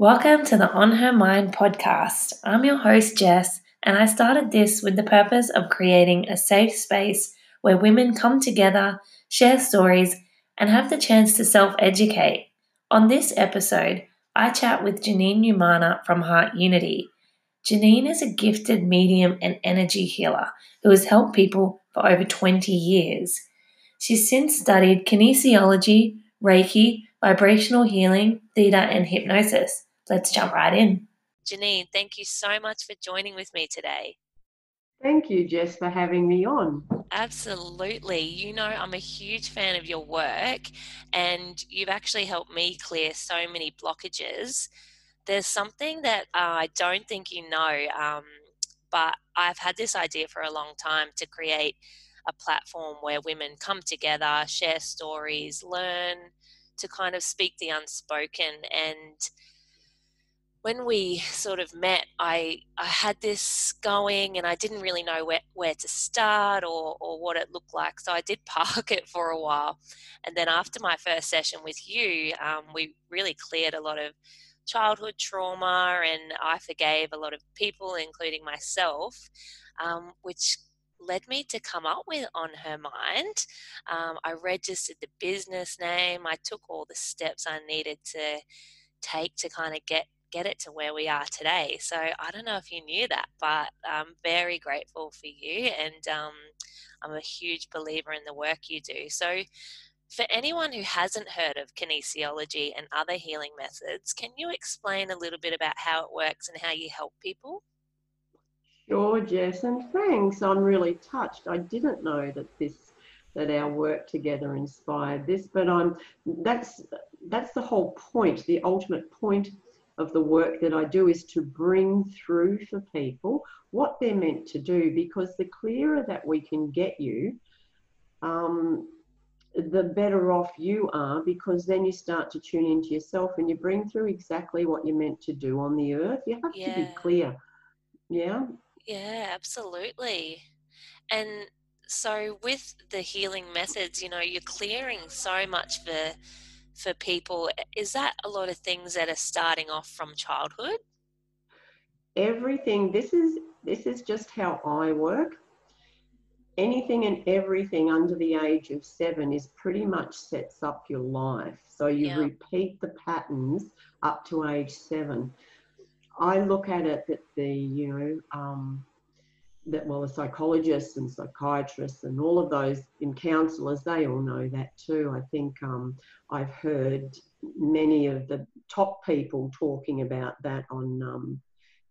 Welcome to the On Her Mind podcast. I'm your host, Jess, and I started this with the purpose of creating a safe space where women come together, share stories, and have the chance to self educate. On this episode, I chat with Janine Umana from Heart Unity. Janine is a gifted medium and energy healer who has helped people for over 20 years. She's since studied kinesiology, Reiki, vibrational healing, theta, and hypnosis let's jump right in. Janine, thank you so much for joining with me today. Thank you, Jess, for having me on. Absolutely. You know, I'm a huge fan of your work, and you've actually helped me clear so many blockages. There's something that uh, I don't think you know, um, but I've had this idea for a long time to create a platform where women come together, share stories, learn to kind of speak the unspoken and when we sort of met, I, I had this going and I didn't really know where, where to start or, or what it looked like. So I did park it for a while. And then after my first session with you, um, we really cleared a lot of childhood trauma and I forgave a lot of people, including myself, um, which led me to come up with On Her Mind. Um, I registered the business name, I took all the steps I needed to take to kind of get get it to where we are today. So I don't know if you knew that, but I'm very grateful for you, and um, I'm a huge believer in the work you do. So, for anyone who hasn't heard of kinesiology and other healing methods, can you explain a little bit about how it works and how you help people? Sure, Jess, and thanks. I'm really touched. I didn't know that this that our work together inspired this, but I'm that's that's the whole point. The ultimate point of the work that I do is to bring through for people what they're meant to do because the clearer that we can get you, um, the better off you are because then you start to tune into yourself and you bring through exactly what you're meant to do on the earth. You have yeah. to be clear. Yeah. Yeah, absolutely. And so with the healing methods, you know, you're clearing so much for for people. Is that a lot of things that are starting off from childhood? Everything. This is this is just how I work. Anything and everything under the age of seven is pretty much sets up your life. So you yeah. repeat the patterns up to age seven. I look at it that the you know um, that well the psychologists and psychiatrists and all of those in counselors they all know that too i think um, i've heard many of the top people talking about that on um,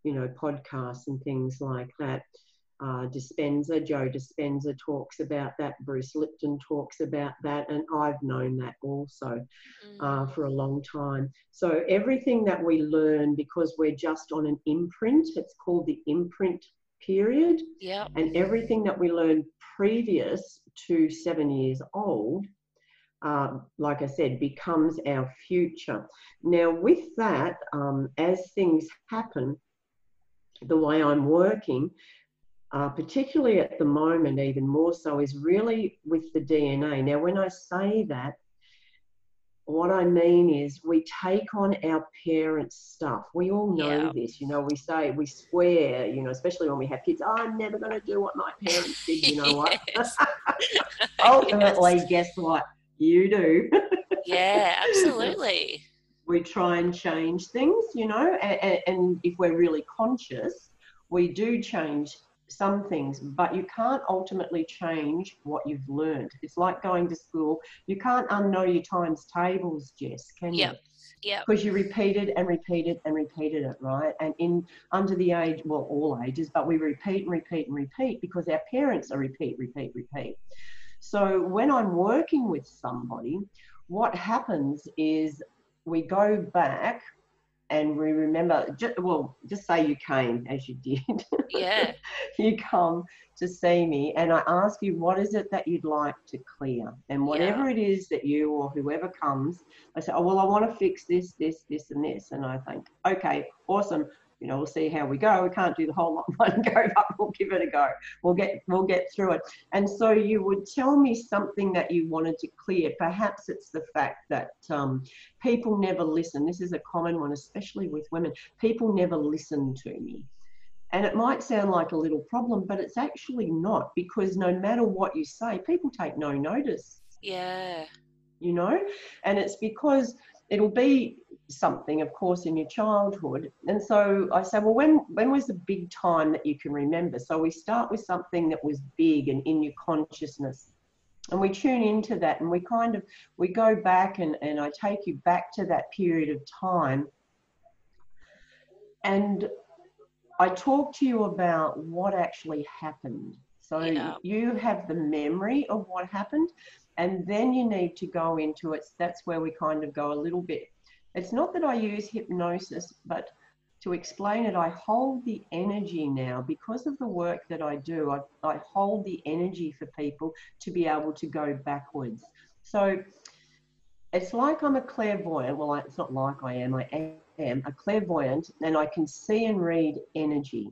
you know podcasts and things like that uh, Dispenza, Joe Dispenza talks about that. Bruce Lipton talks about that, and I've known that also uh, mm. for a long time. So everything that we learn, because we're just on an imprint, it's called the imprint period. Yeah. And everything that we learned previous to seven years old, uh, like I said, becomes our future. Now, with that, um, as things happen, the way I'm working, uh, particularly at the moment, even more so, is really with the DNA. Now, when I say that, what I mean is, we take on our parents' stuff. We all know yeah. this, you know. We say, we swear, you know, especially when we have kids. Oh, I'm never going to do what my parents did. You know what? Ultimately, yes. guess what? You do. yeah, absolutely. We try and change things, you know, and, and if we're really conscious, we do change some things, but you can't ultimately change what you've learned. It's like going to school. You can't unknow your times tables, Jess, can you? Yeah. Because you repeated and repeated and repeated it, right? And in under the age, well, all ages, but we repeat and repeat and repeat because our parents are repeat, repeat, repeat. So when I'm working with somebody, what happens is we go back and we remember just, well just say you came as you did. Yeah. You come to see me and i ask you what is it that you'd like to clear? And whatever yeah. it is that you or whoever comes i say oh well i want to fix this this this and this. And i think okay awesome you know, we'll see how we go. We can't do the whole lot one go, but we'll give it a go. We'll get we'll get through it. And so you would tell me something that you wanted to clear. Perhaps it's the fact that um, people never listen. This is a common one, especially with women. People never listen to me. And it might sound like a little problem, but it's actually not because no matter what you say, people take no notice. Yeah. You know? And it's because it'll be something, of course, in your childhood. And so I say, well, when when was the big time that you can remember? So we start with something that was big and in your consciousness. And we tune into that and we kind of we go back and, and I take you back to that period of time. And I talk to you about what actually happened. So yeah. you have the memory of what happened, and then you need to go into it. That's where we kind of go a little bit. It's not that I use hypnosis, but to explain it, I hold the energy now because of the work that I do. I, I hold the energy for people to be able to go backwards. So it's like I'm a clairvoyant. Well, it's not like I am. I am a clairvoyant, and I can see and read energy.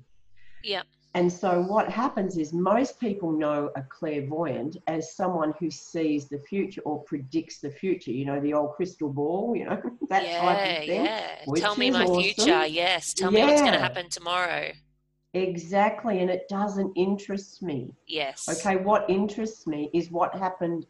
Yeah. And so what happens is most people know a clairvoyant as someone who sees the future or predicts the future. You know, the old crystal ball. You know that yeah, type of thing. Yeah. Tell me my awesome. future. Yes. Tell yeah. me what's going to happen tomorrow. Exactly, and it doesn't interest me. Yes. Okay, what interests me is what happened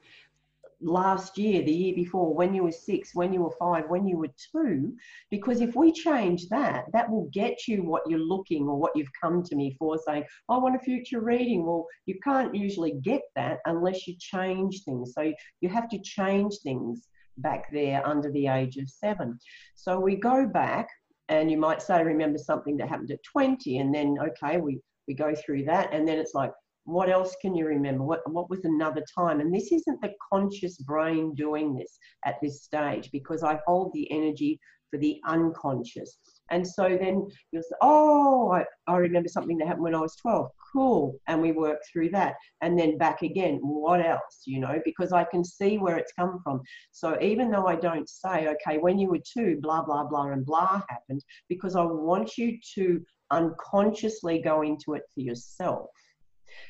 last year, the year before, when you were six, when you were five, when you were two, because if we change that, that will get you what you're looking or what you've come to me for saying, I want a future reading. Well, you can't usually get that unless you change things. So you have to change things back there under the age of seven. So we go back and you might say, remember something that happened at 20, and then, okay, we, we go through that, and then it's like, what else can you remember? What, what was another time? And this isn't the conscious brain doing this at this stage because I hold the energy for the unconscious. And so then you'll say, oh, I, I remember something that happened when I was 12. Cool. And we work through that. And then back again, what else, you know, because I can see where it's come from. So even though I don't say, okay, when you were two, blah, blah, blah, and blah happened, because I want you to unconsciously go into it for yourself.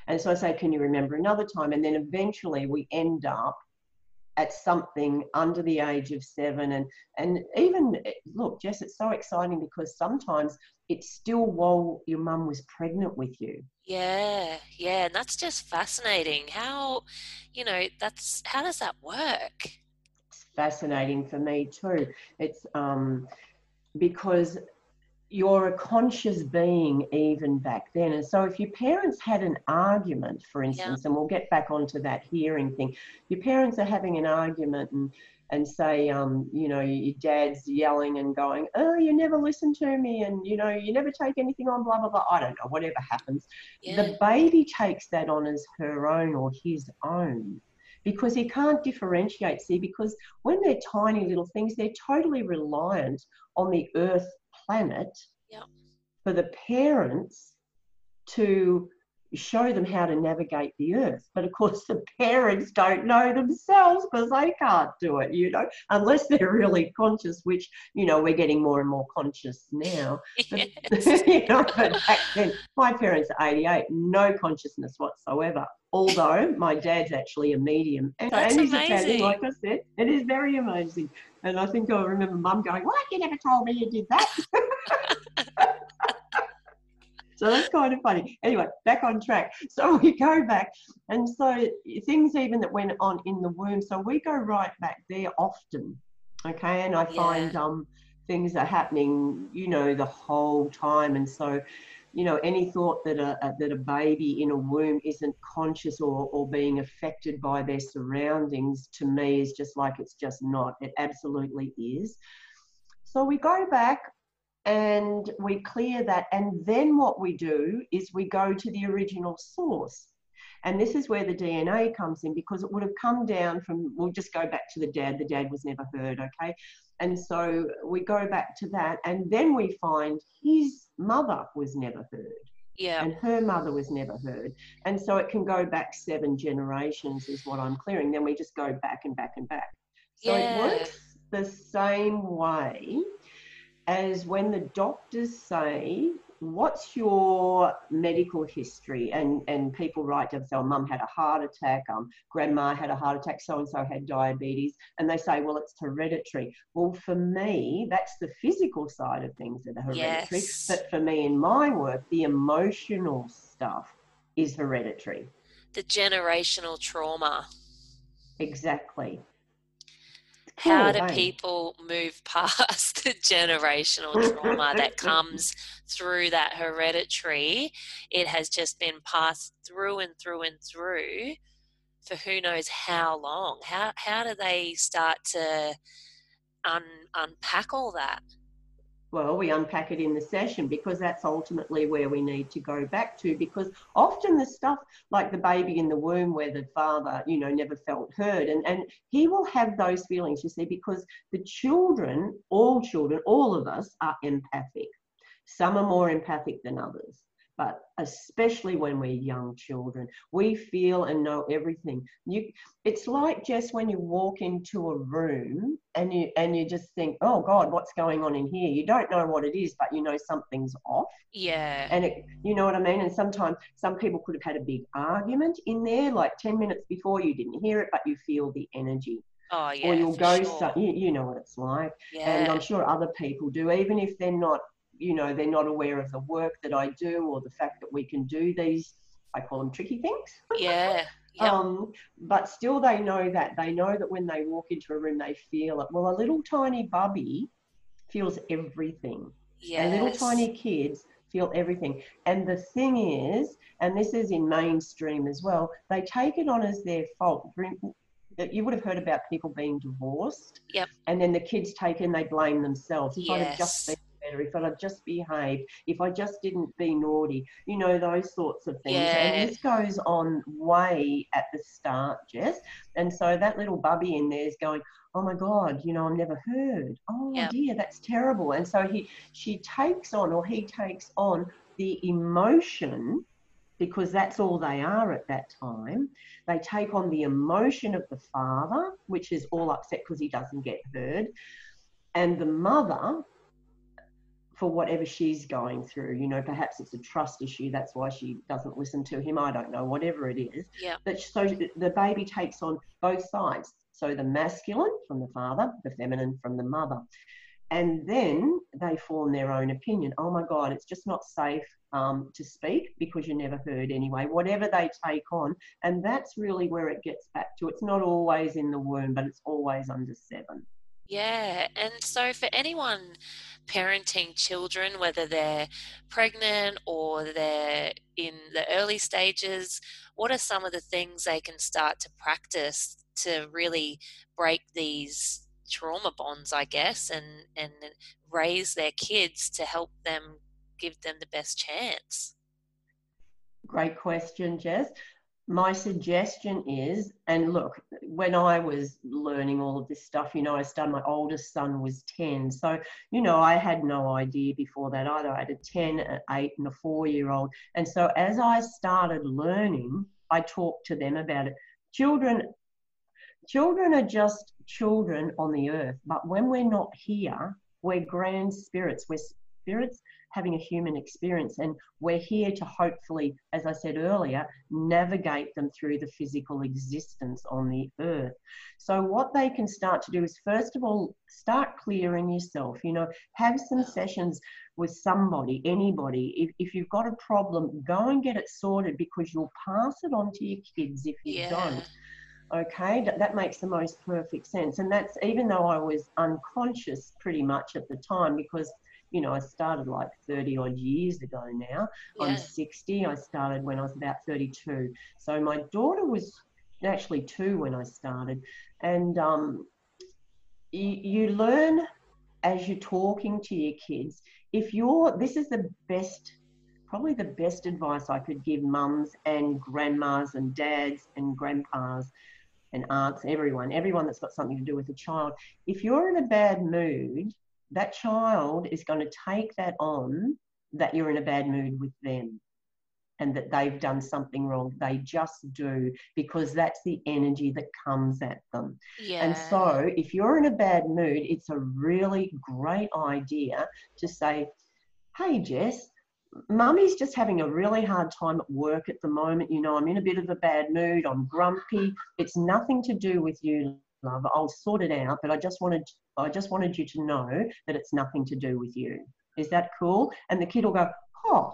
And so I say, Can you remember another time? And then eventually we end up at something under the age of seven. And and even look jess it's so exciting because sometimes it's still while your mum was pregnant with you. Yeah yeah and that's just fascinating. How you know that's how does that work? It's fascinating for me too. It's um because you're a conscious being even back then. And so if your parents had an argument, for instance, yeah. and we'll get back onto that hearing thing, your parents are having an argument and and say, um, you know, your dad's yelling and going, oh, you never listen to me, and you know, you never take anything on, blah blah blah. I don't know, whatever happens. Yeah. The baby takes that on as her own or his own because he can't differentiate. See, because when they're tiny little things, they're totally reliant on the earth planet for the parents to show them how to navigate the earth. But of course, the parents don't know themselves because they can't do it, you know, unless they're really conscious, which, you know, we're getting more and more conscious now. But, you know, but back then, my parents are 88, no consciousness whatsoever. Although my dad's actually a medium. And, That's and he's amazing. Italian, like I said. It is very amazing. And I think I remember mum going, Why you never told me you did that? So that's kind of funny. Anyway, back on track. So we go back. And so things even that went on in the womb. So we go right back there often. Okay. And I yeah. find um, things are happening, you know, the whole time. And so, you know, any thought that a, a, that a baby in a womb isn't conscious or, or being affected by their surroundings to me is just like it's just not. It absolutely is. So we go back and we clear that. And then what we do is we go to the original source. And this is where the DNA comes in because it would have come down from, we'll just go back to the dad. The dad was never heard, okay? And so we go back to that. And then we find his mother was never heard. Yeah. And her mother was never heard. And so it can go back seven generations, is what I'm clearing. Then we just go back and back and back. So yeah. it works the same way as when the doctors say, what's your medical history? And, and people write to oh, mum had a heart attack, um, grandma had a heart attack, so-and-so had diabetes. And they say, well, it's hereditary. Well, for me, that's the physical side of things that are hereditary. Yes. But for me in my work, the emotional stuff is hereditary. The generational trauma. Exactly. How oh, do people move past the generational trauma that comes through that hereditary? It has just been passed through and through and through for who knows how long. How how do they start to un, unpack all that? Well, we unpack it in the session because that's ultimately where we need to go back to. Because often the stuff like the baby in the womb where the father, you know, never felt heard, and, and he will have those feelings, you see, because the children, all children, all of us are empathic. Some are more empathic than others but especially when we're young children, we feel and know everything. You, it's like just when you walk into a room and you and you just think, oh God, what's going on in here? You don't know what it is, but you know something's off. Yeah. And it, you know what I mean. And sometimes some people could have had a big argument in there, like ten minutes before you didn't hear it, but you feel the energy. Oh yeah. Or you'll go, sure. so, you, you know what it's like. Yeah. And I'm sure other people do, even if they're not you know they're not aware of the work that I do or the fact that we can do these I call them tricky things. Yeah. Yep. Um, but still they know that they know that when they walk into a room they feel it. Well, a little tiny bubby feels everything. Yes. And little tiny kids feel everything. And the thing is, and this is in mainstream as well, they take it on as their fault. You would have heard about people being divorced. Yep. And then the kids take and they blame themselves. If yes. I'd have just been better, if I'd just behaved, if I just didn't be naughty, you know, those sorts of things. Yeah. And this goes on way at the start, Jess. And so that little bubby in there is going, oh my God, you know, I'm never heard. Oh yep. dear, that's terrible. And so he, she takes on, or he takes on the emotion because that's all they are at that time. They take on the emotion of the father, which is all upset because he doesn't get heard. And the mother for whatever she's going through. You know, perhaps it's a trust issue. That's why she doesn't listen to him. I don't know, whatever it is. Yeah. But so the baby takes on both sides. So the masculine from the father, the feminine from the mother. And then they form their own opinion. Oh my God, it's just not safe um, to speak because you're never heard anyway, whatever they take on. And that's really where it gets back to. It's not always in the womb, but it's always under seven. Yeah, and so for anyone parenting children, whether they're pregnant or they're in the early stages, what are some of the things they can start to practice to really break these trauma bonds, I guess, and, and raise their kids to help them give them the best chance? Great question, Jess my suggestion is, and look, when I was learning all of this stuff, you know, I started, my oldest son was 10. So, you know, I had no idea before that either. I had a 10, an 8, and a 4 year old. And so as I started learning, I talked to them about it. Children, children are just children on the earth, but when we're not here, we're grand spirits. We're spirits having a human experience. And we're here to hopefully, as I said earlier, navigate them through the physical existence on the earth. So, what they can start to do is, first of all, start clearing yourself. You know, have some sessions with somebody, anybody. If, if you've got a problem, go and get it sorted because you'll pass it on to your kids if you yeah. don't okay that, that makes the most perfect sense and that's even though i was unconscious pretty much at the time because you know, I started like 30 odd years ago now. Yeah. I'm 60. I started when I was about 32. So my daughter was actually two when I started. And um, you, you learn as you're talking to your kids. If you're, this is the best, probably the best advice I could give mums and grandmas and dads and grandpas and aunts, everyone, everyone that's got something to do with a child. If you're in a bad mood, that child is going to take that on that you're in a bad mood with them. and that they've done something wrong. They just do because that's the energy that comes at them. Yeah. And so, if you're in a bad mood, it's a really great idea to say, Hey, Jess, mummy's just having a really hard time at work at the moment. You know, I'm in a bit of a bad mood. I'm grumpy. It's nothing to do with you, love. I'll sort it out. But I just wanted, I just wanted you to know that it's nothing to do with you. Is that cool? And the kid will go, oh,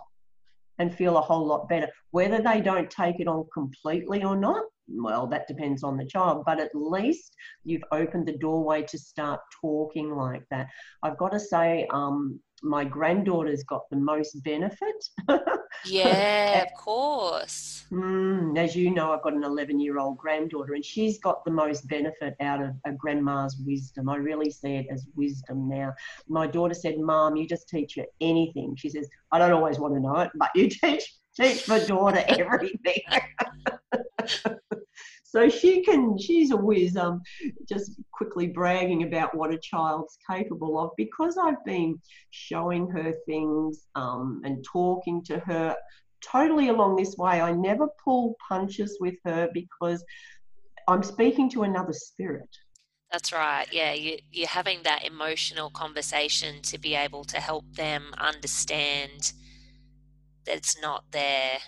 and feel a whole lot better. Whether they don't take it on completely or not, well, that depends on the child, but at least you've opened the doorway to start talking like that. I've got to say, um, my granddaughter's got the most benefit. yeah, of course. Mm, as you know, I've got an 11 year old granddaughter, and she's got the most benefit out of a grandma's wisdom. I really see it as wisdom now. My daughter said, Mom, you just teach her anything. She says, I don't always want to know it, but you teach teach my daughter everything. So she can she's a whiz um just quickly bragging about what a child's capable of because i've been showing her things um, and talking to her totally along this way. I never pull punches with her because i'm speaking to another spirit. That's right. Yeah, you, you're having that emotional conversation to be able to help them understand that it's not their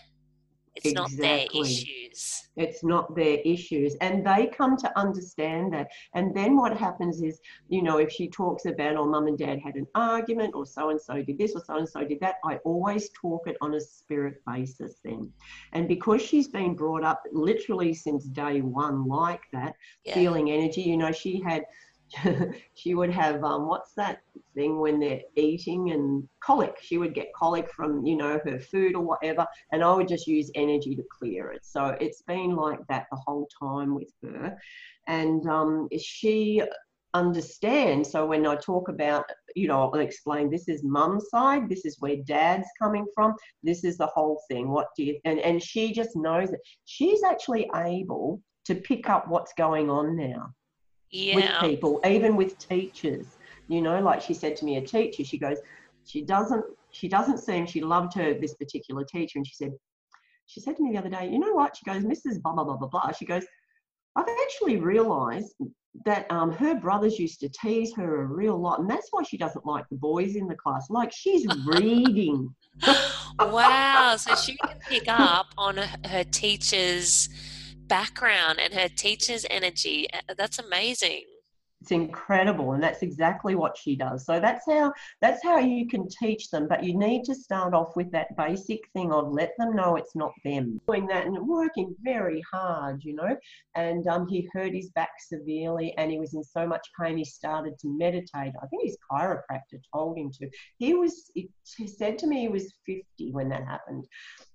it's exactly. not their issues. It's not their issues. And they come to understand that. And then what happens is, you know, if she talks about, oh, mum and dad had an argument, or so and so did this, or so and so did that, I always talk it on a spirit basis then. And because she's been brought up literally since day one like that, yeah. feeling energy, you know, she had she would have um, what's that thing when they're eating and colic. She would get colic from you know her food or whatever, and I would just use energy to clear it. So it's been like that the whole time with her, and um, she understands. So when I talk about you know I'll explain this is mum's side, this is where dad's coming from, this is the whole thing. What do you and and she just knows that she's actually able to pick up what's going on now yeah. with people, even with teachers. You know, like she said to me, a teacher, she goes, she doesn't, she doesn't seem, she loved her, this particular teacher. And she said, she said to me the other day, you know what? She goes, Mrs. blah, blah, blah, blah, blah. She goes, I've actually realized that um, her brothers used to tease her a real lot. And that's why she doesn't like the boys in the class. Like she's reading. wow. So she can pick up on her teacher's background and her teacher's energy. That's amazing. It's incredible and that's exactly what she does. So that's how that's how you can teach them but you need to start off with that basic thing of let them know it's not them. Doing that and working very hard you know and um, he hurt his back severely and he was in so much pain he started to meditate. I think his chiropractor told him to. He was he said to me he was 50 when that happened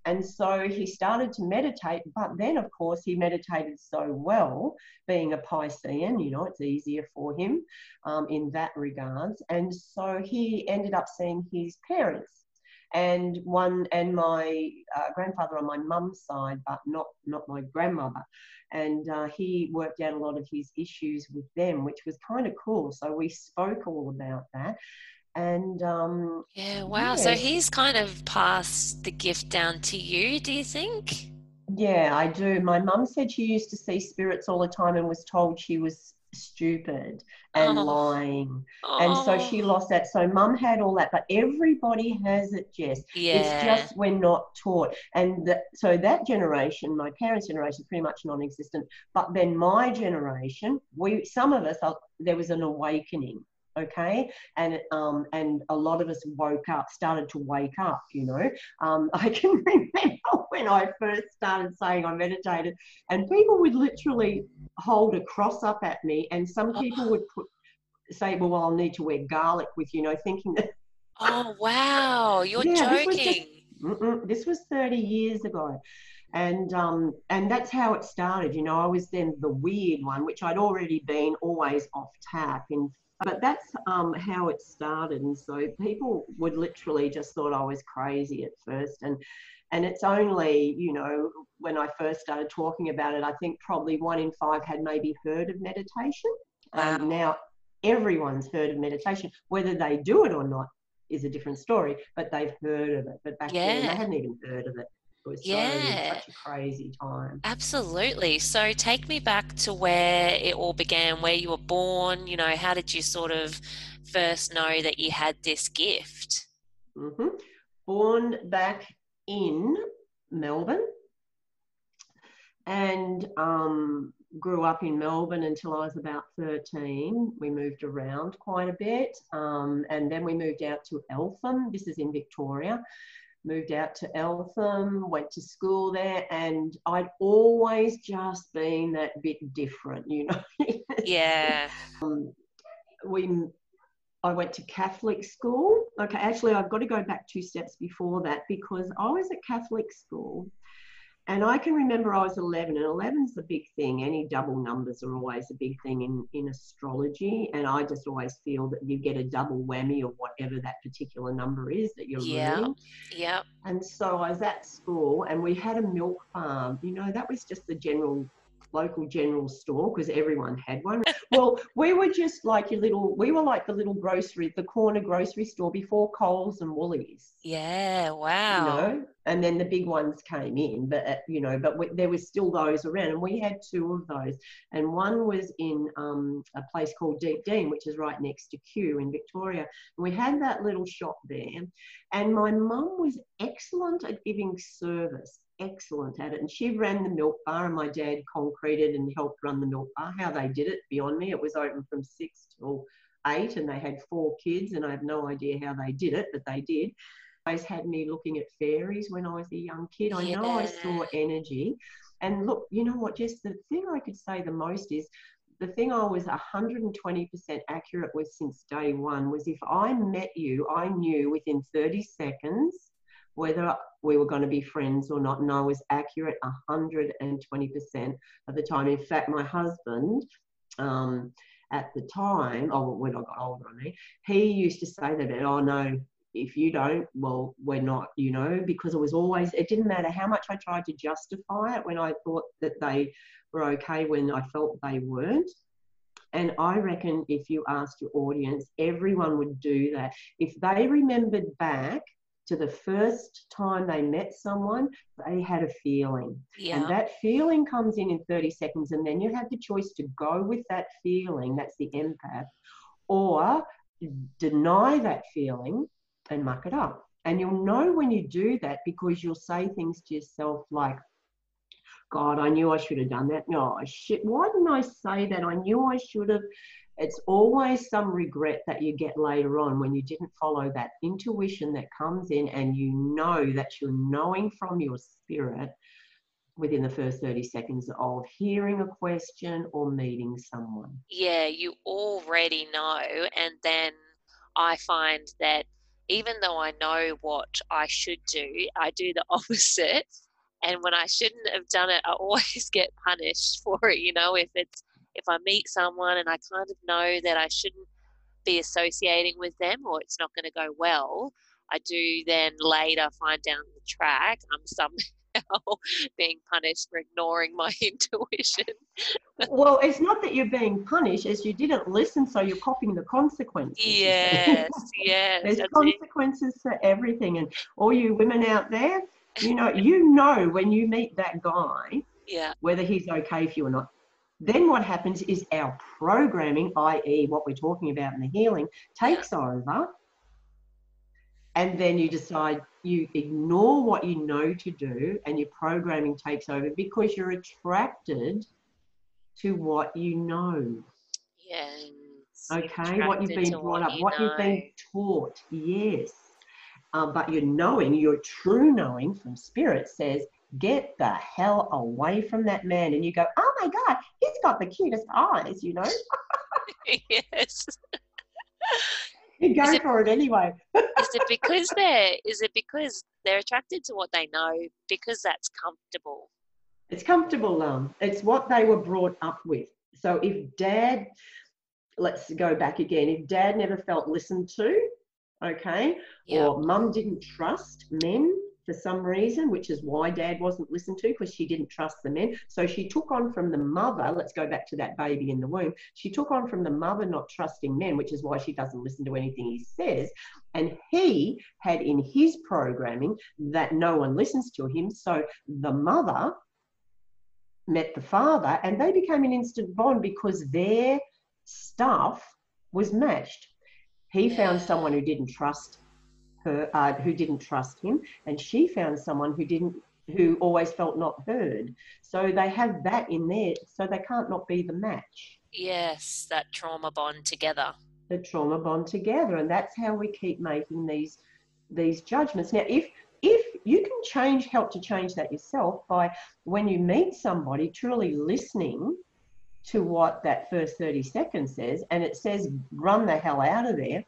and so he started to meditate, but then, of course, he meditated so well, being a Piscean, you know, it's easier for him um, in that regards. And so he ended up seeing his parents and one and my uh, grandfather on my mum's side, but not not my grandmother. And uh, he worked out a lot of his issues with them, which was kind of cool. So we spoke all about that and um, yeah wow so he's kind of passed the gift down to you do you think yeah i do my mum said she used to see spirits all the time and was told she was stupid and oh. lying oh. and so she oh. lost that so mum had all that but everybody has it jess yeah. it's just we're not taught and the, so that generation my parents generation pretty much non-existent but then my generation we some of us are, there was an awakening okay and um and a lot of us woke up started to wake up you know um i can remember when i first started saying i meditated and people would literally hold a cross up at me and some people would put say well, well i'll need to wear garlic with you know thinking that oh wow you're yeah, joking this was, this was 30 years ago and um, and that's how it started. You know, I was then the weird one, which I'd already been always off tap. In but that's um, how it started. And so people would literally just thought I was crazy at first. And and it's only, you know, when I first started talking about it, I think probably one in five had maybe heard of meditation. Wow. Um, now everyone's heard of meditation. Whether they do it or not is a different story, but they've heard of it. But back yeah. then they hadn't even heard of it. It was yeah. so, such a crazy time. Absolutely. So take me back to where it all began, where you were born. You know, how did you sort of first know that you had this gift? Mm-hmm. Born back in Melbourne and um, grew up in Melbourne until I was about 13. We moved around quite a bit. Um, and then we moved out to Eltham. This is in Victoria. Moved out to Eltham, went to school there, and I'd always just been that bit different, you know. yeah. Um, we I went to Catholic school. Okay, actually, I've got to go back two steps before that because I was at Catholic school and I can remember I was 11, and 11 is a big thing. Any double numbers are always a big thing in, in astrology. And I just always feel that you get a double whammy of whatever that particular number is that you're yeah. Yeah. And so I was at school, and we had a milk farm. You know, that was just the general local general store because everyone had one. well, we were just like your little, we were like the little grocery, the corner grocery store before Coles and Woolies. Yeah, wow. You know, and then the big ones came in, but uh, you know, but we, there was still those around, and we had two of those, and one was in um, a place called Deepdene, which is right next to Kew in Victoria. And we had that little shop there, and my mum was excellent at giving service excellent at it. And she ran the milk bar, and my dad concreted and helped run the milk bar. How they did it beyond me. It was open from six till eight, and they had four kids, and I have no idea how they did it, but they did. Always had me looking at fairies when I was a young kid. I know I saw energy. And look, you know what, Just the thing I could say the most is the thing I was 120% accurate with since day one was if I met you, I knew within 30 seconds whether we were going to be friends or not. And I was accurate 120% of the time. In fact, my husband, um, at the time, oh, when I got older, I mean, he used to say that, oh no, if you don't, well, we're not, you know, because it was always, it didn't matter how much I tried to justify it when I thought that they were okay when I felt they weren't. And I reckon if you asked your audience, everyone would do that. If they remembered back to the first time they met someone, they had a feeling. Yeah. And that feeling comes in in 30 seconds, and then you have the choice to go with that feeling, that's the empath, or deny that feeling and muck it up. And you'll know when you do that because you'll say things to yourself like, God, I knew I should have done that. No, shit, why didn't I say that? I knew I should have it's always some regret that you get later on when you didn't follow that intuition that comes in and you know that you're knowing from your spirit within the first 30 seconds of hearing a question or meeting someone. Yeah, you already know. And then I find that even though I know what I should do, I do the opposite. And when I shouldn't have done it, I always get punished for it. You know, if it's if I meet someone and I kind of know that I shouldn't be associating with them or it's not going to go well, I do then later find down the track I'm somehow being punished for ignoring my intuition. well, it's not that you're being punished, as you didn't listen, so you're copying the consequences. Yes, yes. There's consequences it. for everything. And all you women out there, you know, you know when you meet that guy, yeah. whether he's okay for you or not. Then what happens is our programming, i.e., what we're talking about in the healing, takes over. And then you decide you ignore what you know to do, and your programming takes over because you're attracted to what you know. Yes. Okay, what you've been brought up, what know. you've been taught, yes. Um, but your knowing, your true knowing from spirit says, get the hell away from that man. And you go, oh my God, he's got the cutest eyes, you know? yes. You go it, for it anyway. is it because they're is it because they're attracted to what they know because that's comfortable? It's comfortable, um, it's what they were brought up with. So if dad let's go back again, if dad never felt listened to, okay, yep. or mum didn't trust men, for some reason, which is why dad wasn't listened to because she didn't trust the men. So she took on from the mother, let's go back to that baby in the womb. She took on from the mother not trusting men, which is why she doesn't listen to anything he says. And he had in his programming that no one listens to him. So the mother met the father and they became an instant bond because their stuff was matched. He found someone who didn't trust her, uh, who didn't trust him, and she found someone who didn't, who always felt not heard. So they have that in there, so they can't not be the match. Yes, that trauma bond together. The trauma bond together, and that's how we keep making these these judgments. Now, if if you can change, help to change that yourself by when you meet somebody, truly listening to what that first 30 seconds says, and it says run the hell out of there,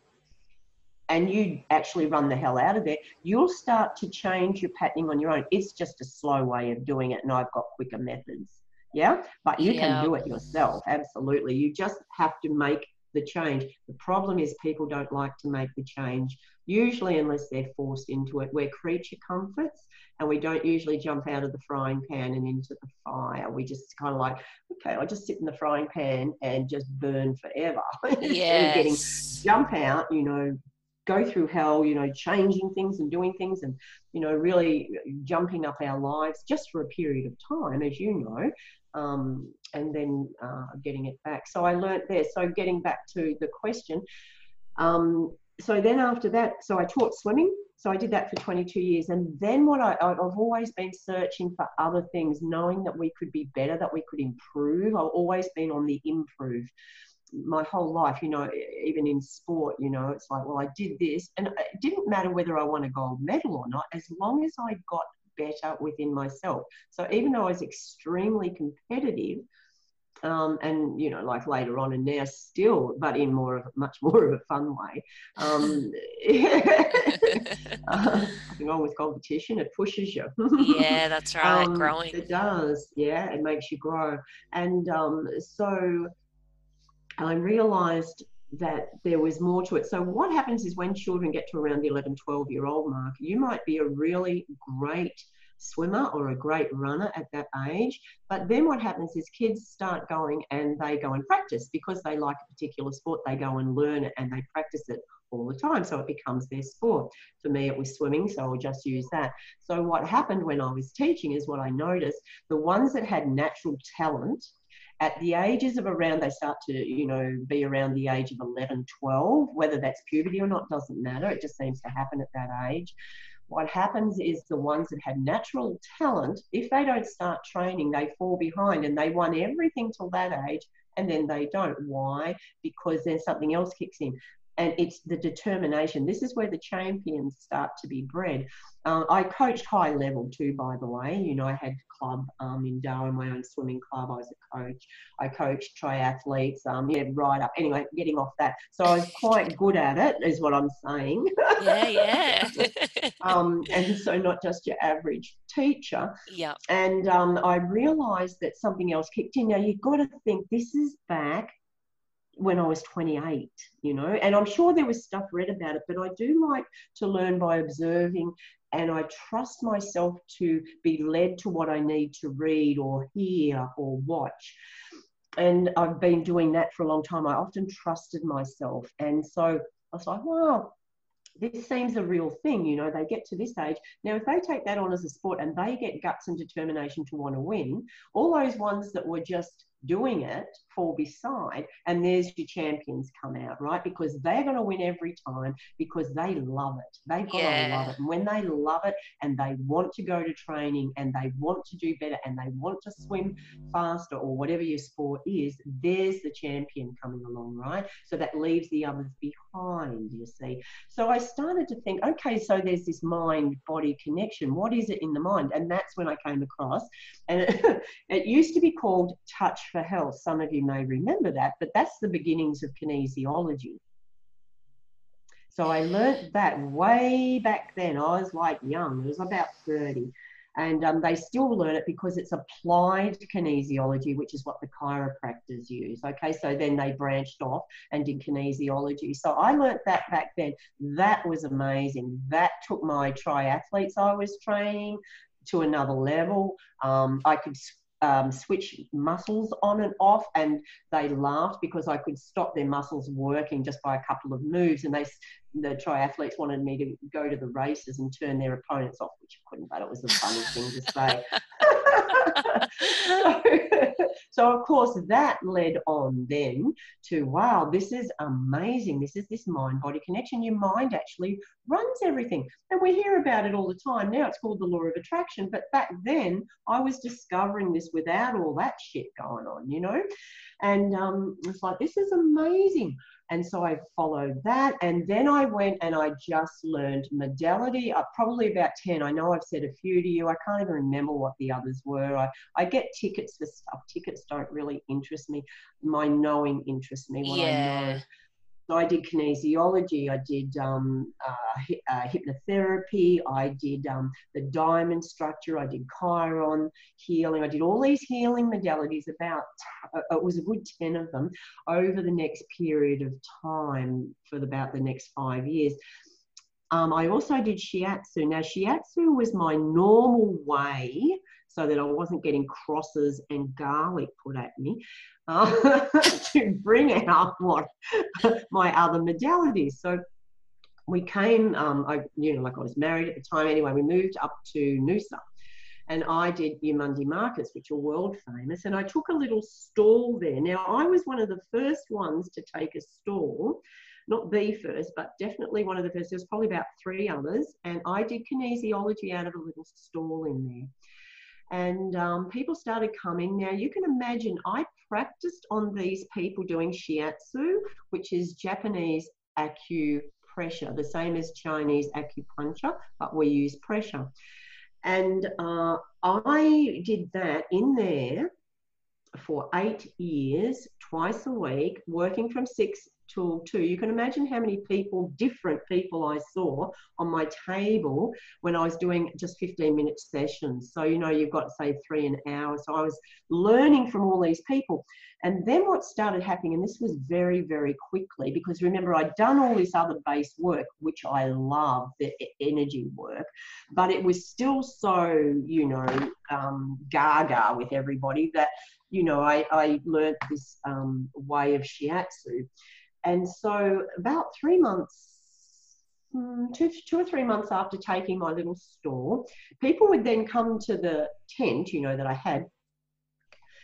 and you actually run the hell out of there, you'll start to change your patterning on your own. It's just a slow way of doing it, and I've got quicker methods. Yeah, but you yeah. can do it yourself. Absolutely. You just have to make the change. The problem is people don't like to make the change, usually unless they're forced into it. We're creature comforts and we don't usually jump out of the frying pan and into the fire. We just kind of like, okay, I'll just sit in the frying pan and just burn forever. Yeah. getting jump out, you know, go through hell, you know, changing things and doing things and, you know, really jumping up our lives just for a period of time, as you know, um, and then uh, getting it back. So I learnt there. So getting back to the question. Um, so then after that, so I taught swimming. So I did that for 22 years. And then what I, I've always been searching for other things, knowing that we could be better, that we could improve. I've always been on the improve my whole life, you know, even in sport, you know, it's like, well, I did this. And it didn't matter whether I won a gold medal or not, as long as I got better within myself. So even though I was extremely competitive, um, and you know, like later on and now still, but in more of much more of a fun way. Um, uh, nothing wrong with competition; it pushes you. yeah, that's right. Um, Growing. It does. Yeah, it makes you grow. And um, so I realised that there was more to it. So what happens is when children get to around the 11, 12 year old mark, you might be a really great swimmer or a great runner at that age. But then what happens is kids start going and they go and practice because they like a particular sport. They go and learn it and they practice it all the time. So it becomes their sport. For me, it was swimming, so I'll just use that. So what happened when I was teaching is what I noticed the ones that had natural talent at the ages of around, they start to, you know, be around the age of 11, 12, whether that's puberty or not doesn't matter. It just seems to happen at that age. What happens is the ones that have natural talent, if they don't start training, they fall behind and they want everything till that age and then they don't. Why? Because then something else kicks in and it's the determination. This is where the champions start to be bred. Uh, I coached high level too, by the way. You know, I had club um, in Darwin, my own swimming club. I was a coach. I coached triathletes. Um, yeah, right up. Anyway, getting off that. So I was quite good at it, is what I'm saying. Yeah, yeah. um, and so not just your average teacher. Yeah. And um, I realised that something else kicked in. Now you've got to think this is back when I was 28, you know, and I'm sure there was stuff read about it, but I do like to learn by observing and I trust myself to be led to what I need to read or hear or watch. And I've been doing that for a long time. I often trusted myself. And so I was like, wow, this seems a real thing. You know, they get to this age. Now, if they take that on as a sport and they get guts and determination to want to win, all those ones that were just doing it fall beside and there's your champions come out right? Because they're going to win every time because they love it. They've got yeah. to love it. And when they love it and they want to go to training and they want to do better and they want to swim mm. faster or whatever your sport is there's the champion coming along right? So that leaves the others behind you see so i started to think okay so there's this mind body connection what is it in the mind and that's when i came across and it, it used to be called touch for health. Some of you may remember that, but that's the beginnings of kinesiology. So I learnt that way back then. I was like young, it was about 30. And um, they still learn it because it's applied kinesiology, which is what the chiropractors use. Okay, so then they branched off and did kinesiology. So I learnt that back then. That was amazing. That took my triathletes I was training to another level. Um, I could um, switch muscles on and off, and they laughed because I could stop their muscles working just by a couple of moves. And they, the triathletes, wanted me to go to the races and turn their opponents off, which I couldn't, but it was a funny thing to say. so, so, of course, that led on then to wow, this is amazing. This is this mind body connection. Your mind actually runs everything. And we hear about it all the time. Now it's called the law of attraction. But back then, I was discovering this without all that shit going on, you know? And um, it's like, this is amazing. And so I followed that. And then I went and I just learned modality, uh, probably about 10. I know I've said a few to you. I can't even remember what the others were. I, I get tickets for stuff. Tickets don't really interest me. My knowing interests me. What yeah. I know. So I did kinesiology, I did um, uh, uh, hypnotherapy, I did um, the diamond structure, I did chiron healing, I did all these healing modalities. About uh, it was a good ten of them over the next period of time for about the next five years. Um, I also did shiatsu. Now, shiatsu was my normal way so that I wasn't getting crosses and garlic put at me uh, to bring out what my other modalities. So we came, um, I, you know, like I was married at the time anyway, we moved up to Noosa and I did Eumundi markets, which are world famous, and I took a little stall there. Now, I was one of the first ones to take a stall, not the first, but definitely one of the first. There's probably about three others, and I did kinesiology out of a little stall in there and um, people started coming. Now you can imagine I practiced on these people doing shiatsu, which is Japanese acupressure, the same as Chinese acupuncture, but we use pressure. And uh, I did that in there for eight years, twice a week, working from six tool too. You can imagine how many people, different people I saw on my table when I was doing just 15 minute sessions. So, you know, you've got, to say, three an hour. So I was learning from all these people. And then what started happening, and this was very, very quickly, because remember, I'd done all this other base work, which I love, the energy work, but it was still so, you know, um, gaga with everybody that, you know, I, I learned this um, way of shiatsu. And so, about three months, hmm, two, two or three months after taking my little store, people would then come to the tent, you know, that I had,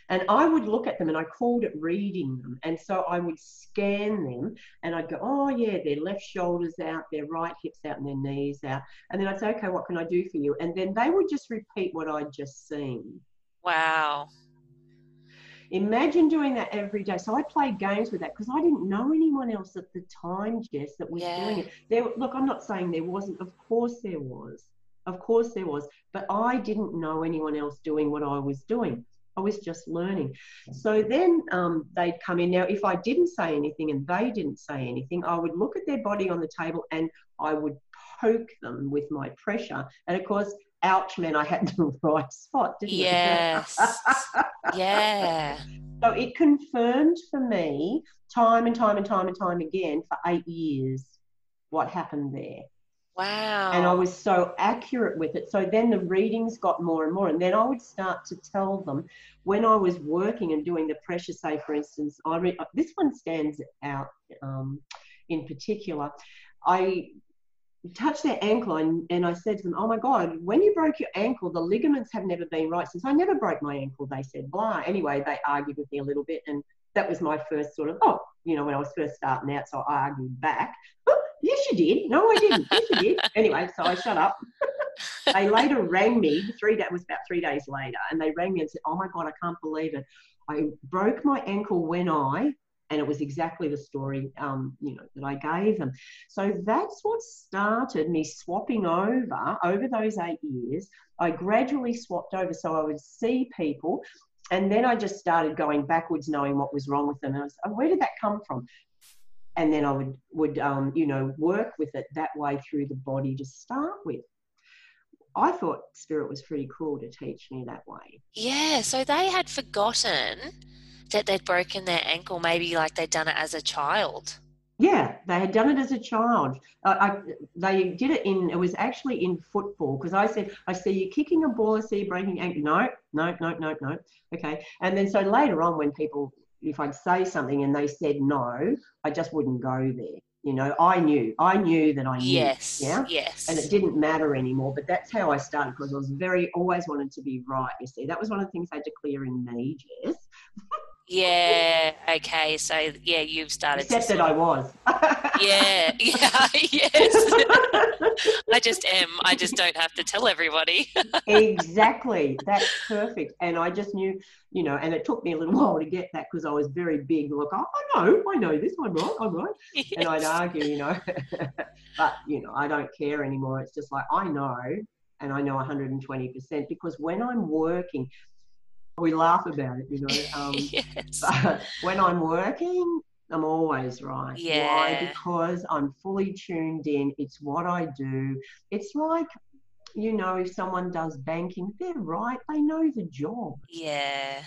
and I would look at them and I called it reading them. And so I would scan them and I'd go, oh, yeah, their left shoulder's out, their right hip's out, and their knees out. And then I'd say, okay, what can I do for you? And then they would just repeat what I'd just seen. Wow. Imagine doing that every day. So I played games with that because I didn't know anyone else at the time, Jess, that was yeah. doing it. There, look, I'm not saying there wasn't. Of course there was. Of course there was. But I didn't know anyone else doing what I was doing. I was just learning. So then um, they'd come in. Now, if I didn't say anything and they didn't say anything, I would look at their body on the table and I would poke them with my pressure. And of course, ouch meant I had the right spot, didn't yes. it? Yes. yeah. So it confirmed for me time and time and time and time again for eight years what happened there. Wow. And I was so accurate with it. So then the readings got more and more. And then I would start to tell them when I was working and doing the pressure, say, for instance, I re- this one stands out um, in particular. I touched their ankle and, and I said to them, Oh my God, when you broke your ankle, the ligaments have never been right since I never broke my ankle. They said, blah. Anyway, they argued with me a little bit. And that was my first sort of, oh, you know, when I was first starting out. So I argued back. Oh, yes, you did. No, I didn't. Yes, you did. Anyway, so I shut up. they later rang me three days, was about three days later. And they rang me and said, Oh my God, I can't believe it. I broke my ankle when I and it was exactly the story um, you know that I gave them. So that's what started me swapping over over those eight years. I gradually swapped over, so I would see people, and then I just started going backwards, knowing what was wrong with them. And I was, oh, where did that come from? And then I would would um, you know work with it that way through the body to start with. I thought spirit was pretty cool to teach me that way. Yeah, so they had forgotten that they'd broken their ankle, maybe like they'd done it as a child. Yeah, they had done it as a child. Uh, I, they did it in. It was actually in football because I said, "I see you kicking a ball. I see you breaking ankle." No, no, no, no, no. Okay, and then so later on, when people, if I'd say something and they said no, I just wouldn't go there. You know, I knew, I knew that I knew. Yes. Yeah. Yes. And it didn't matter anymore. But that's how I started because I was very always wanted to be right. You see, that was one of the things I had to clear in me, Jess. Yeah. Okay. So yeah, you've started. Except that I was. yeah. Yeah. Yes. I just am. I just don't have to tell everybody. exactly. That's perfect. And I just knew, you know, and it took me a little while to get that because I was very big. Look, oh, I know, I know this. I'm right. I'm right. Yes. And I'd argue, you know, but you know, I don't care anymore. It's just like I know, and I know 120% because when I'm working, we laugh about it, you know. Um, yes. But when I'm working, I'm always right. Yeah. Why? Because I'm fully tuned in. It's what I do. It's like, you know, if someone does banking, they're right. They know the job. Yeah.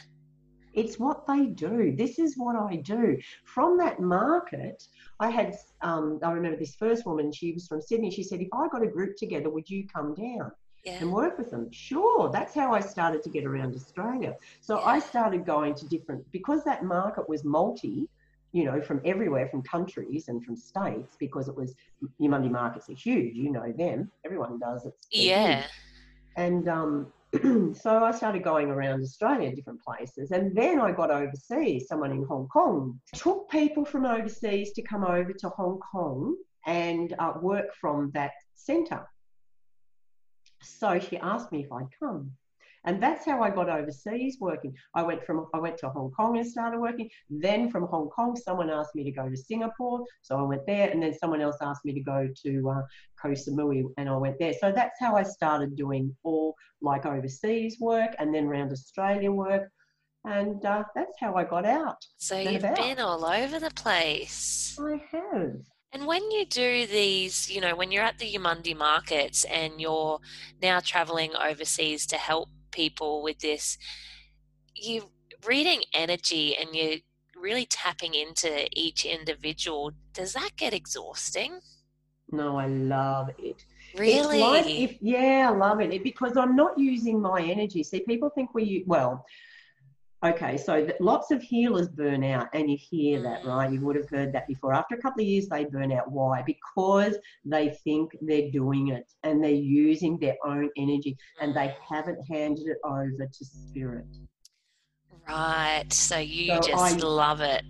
It's what they do. This is what I do. From that market, I had, um, I remember this first woman, she was from Sydney. She said, if I got a group together, would you come down? Yeah. and work with them. Sure, that's how I started to get around Australia. So yeah. I started going to different because that market was multi, you know, from everywhere, from countries and from states, because it was Eumundi markets are huge. You know them. Everyone does it. Yeah. Huge. And um, so I started going around Australia, different places, and then I got overseas. Someone in Hong Kong took people from overseas to come over to Hong Kong and uh, work from that centre. So she asked me if I'd come. And that's how I got overseas working. I went from I went to Hong Kong and started working. Then from Hong Kong, someone asked me to go to Singapore, so I went there. And then someone else asked me to go to uh, Koh Samui, and I went there. So that's how I started doing all like overseas work, and then around Australia work, and uh, that's how I got out. So you've about. been all over the place. I have. And when you do these, you know, when you're at the Eumundi markets and you're now traveling overseas to help people with this, you're reading energy and you're really tapping into each individual. Does that get exhausting? No, I love it. Really? Like if, yeah, I love it. it because I'm not using my energy. See, people think we, well, Okay, so lots of healers burn out, and you hear that, mm. right? You would have heard that before. After a couple of years, they burn out. Why? Because they think they're doing it and they're using their own energy and they mm. haven't handed it over to spirit. Right. So you so just I love it.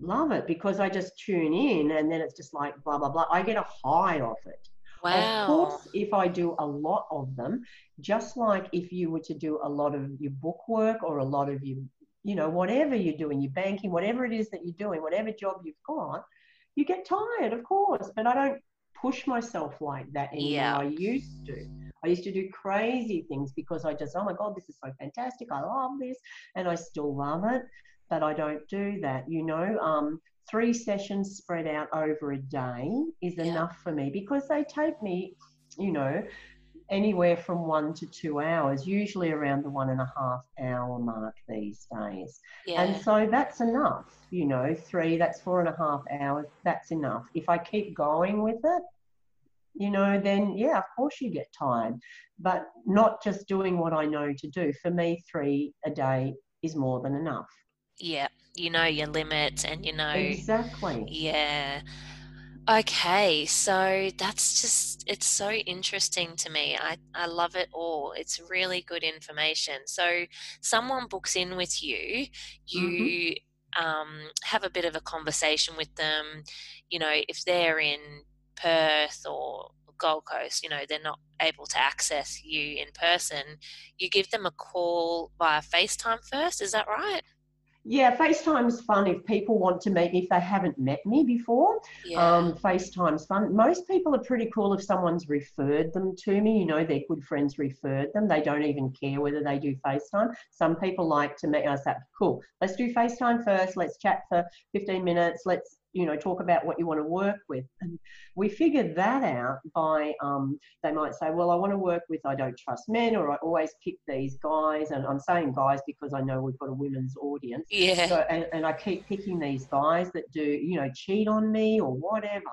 Love it because I just tune in and then it's just like blah, blah, blah. I get a high off it. Wow. Of course, if I do a lot of them, just like if you were to do a lot of your book work or a lot of your, you know, whatever you're doing, your banking, whatever it is that you're doing, whatever job you've got, you get tired, of course. But I don't push myself like that anymore. Yeah. I used to. I used to do crazy things because I just, oh my God, this is so fantastic. I love this. And I still love it. But I don't do that, you know. Um, three sessions spread out over a day is yeah. enough for me because they take me, you know, anywhere from one to two hours, usually around the one and a half hour mark these days. Yeah. And so that's enough, you know, three, that's four and a half hours, that's enough. If I keep going with it, you know, then yeah, of course you get tired, but not just doing what I know to do. For me, three a day is more than enough. Yeah, you know your limits and you know exactly. Yeah. Okay, so that's just it's so interesting to me. I, I love it all. It's really good information. So someone books in with you, you mm-hmm. um, have a bit of a conversation with them, you know, if they're in Perth or Gold Coast, you know, they're not able to access you in person, you give them a call via FaceTime first, is that right? Yeah, FaceTime's fun if people want to meet me if they haven't met me before. Yeah. Um, FaceTime's fun. Most people are pretty cool if someone's referred them to me. You know, their good friends referred them. They don't even care whether they do FaceTime. Some people like to meet. I say, cool, let's do FaceTime first. Let's chat for 15 minutes. Let's you know talk about what you want to work with and we figured that out by um, they might say well i want to work with i don't trust men or i always pick these guys and i'm saying guys because i know we've got a women's audience. Yeah. So, and, and i keep picking these guys that do you know cheat on me or whatever.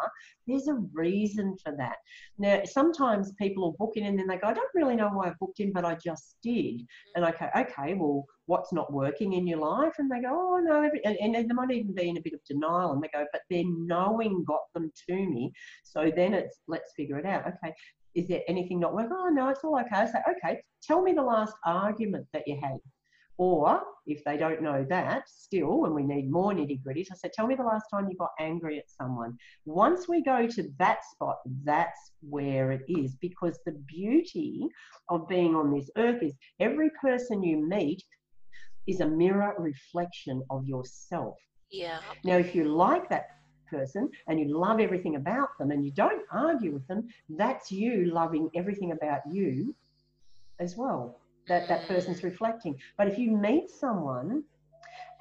There's a reason for that. Now sometimes people will book in and then they go i don't really know why i booked in but i just did. And i go okay well what's not working in your life? And they go oh no and, and they might even be in a bit of denial and they go but their knowing got them to me so then it's let's figure it out. Okay is there anything not working? Oh no it's all okay. I say okay tell me the last argument that you had. Or if they don't know that still and we need more nitty gritties, I said tell me the last time you got angry at someone. Once we go to that spot that's where it is because the beauty of being on this earth is every person you meet is a mirror reflection of yourself. Yeah. Now, if you like that person and you love everything about them and you don't argue with them, that's you loving everything about you as well. That that person's reflecting. But if you meet someone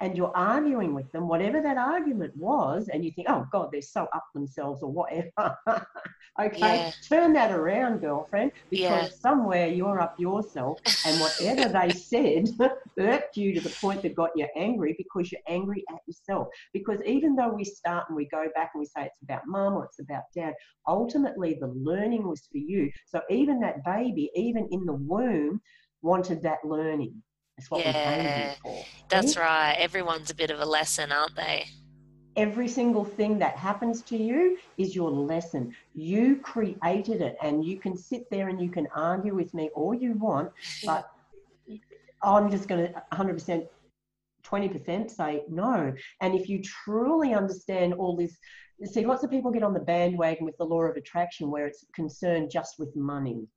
and you're arguing with them, whatever that argument was, and you think, oh God, they're so up themselves or whatever. okay, yeah. turn that around, girlfriend, because yeah. somewhere you're up yourself, and whatever they said irked you to the point that got you angry because you're angry at yourself. Because even though we start and we go back and we say it's about mum or it's about dad, ultimately the learning was for you. So even that baby, even in the womb, wanted that learning. That's what yeah, we for. That's right. Everyone's a bit of a lesson, aren't they? Every single thing that happens to you is your lesson. You created it, and you can sit there and you can argue with me all you want, but I'm just going to 100%, 20% say no. And if you truly understand all this, see, lots of people get on the bandwagon with the law of attraction where it's concerned just with money.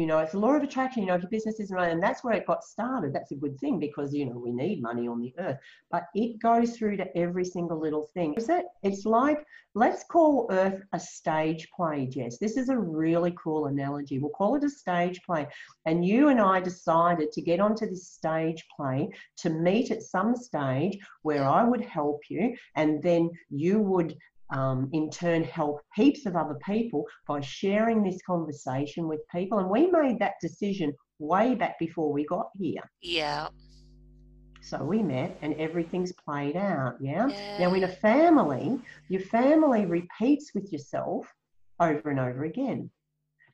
You know, it's a law of attraction, you know, if your business isn't right, and that's where it got started. That's a good thing because, you know, we need money on the earth, but it goes through to every single little thing. Is it? It's like, let's call earth a stage play, Jess. This is a really cool analogy. We'll call it a stage play. And you and I decided to get onto this stage play to meet at some stage where I would help you and then you would um, in turn help heaps of other people by sharing this conversation with people. And we made that decision way back before we got here. Yeah. So we met and everything's played out. Yeah? yeah. Now, in a family, your family repeats with yourself over and over again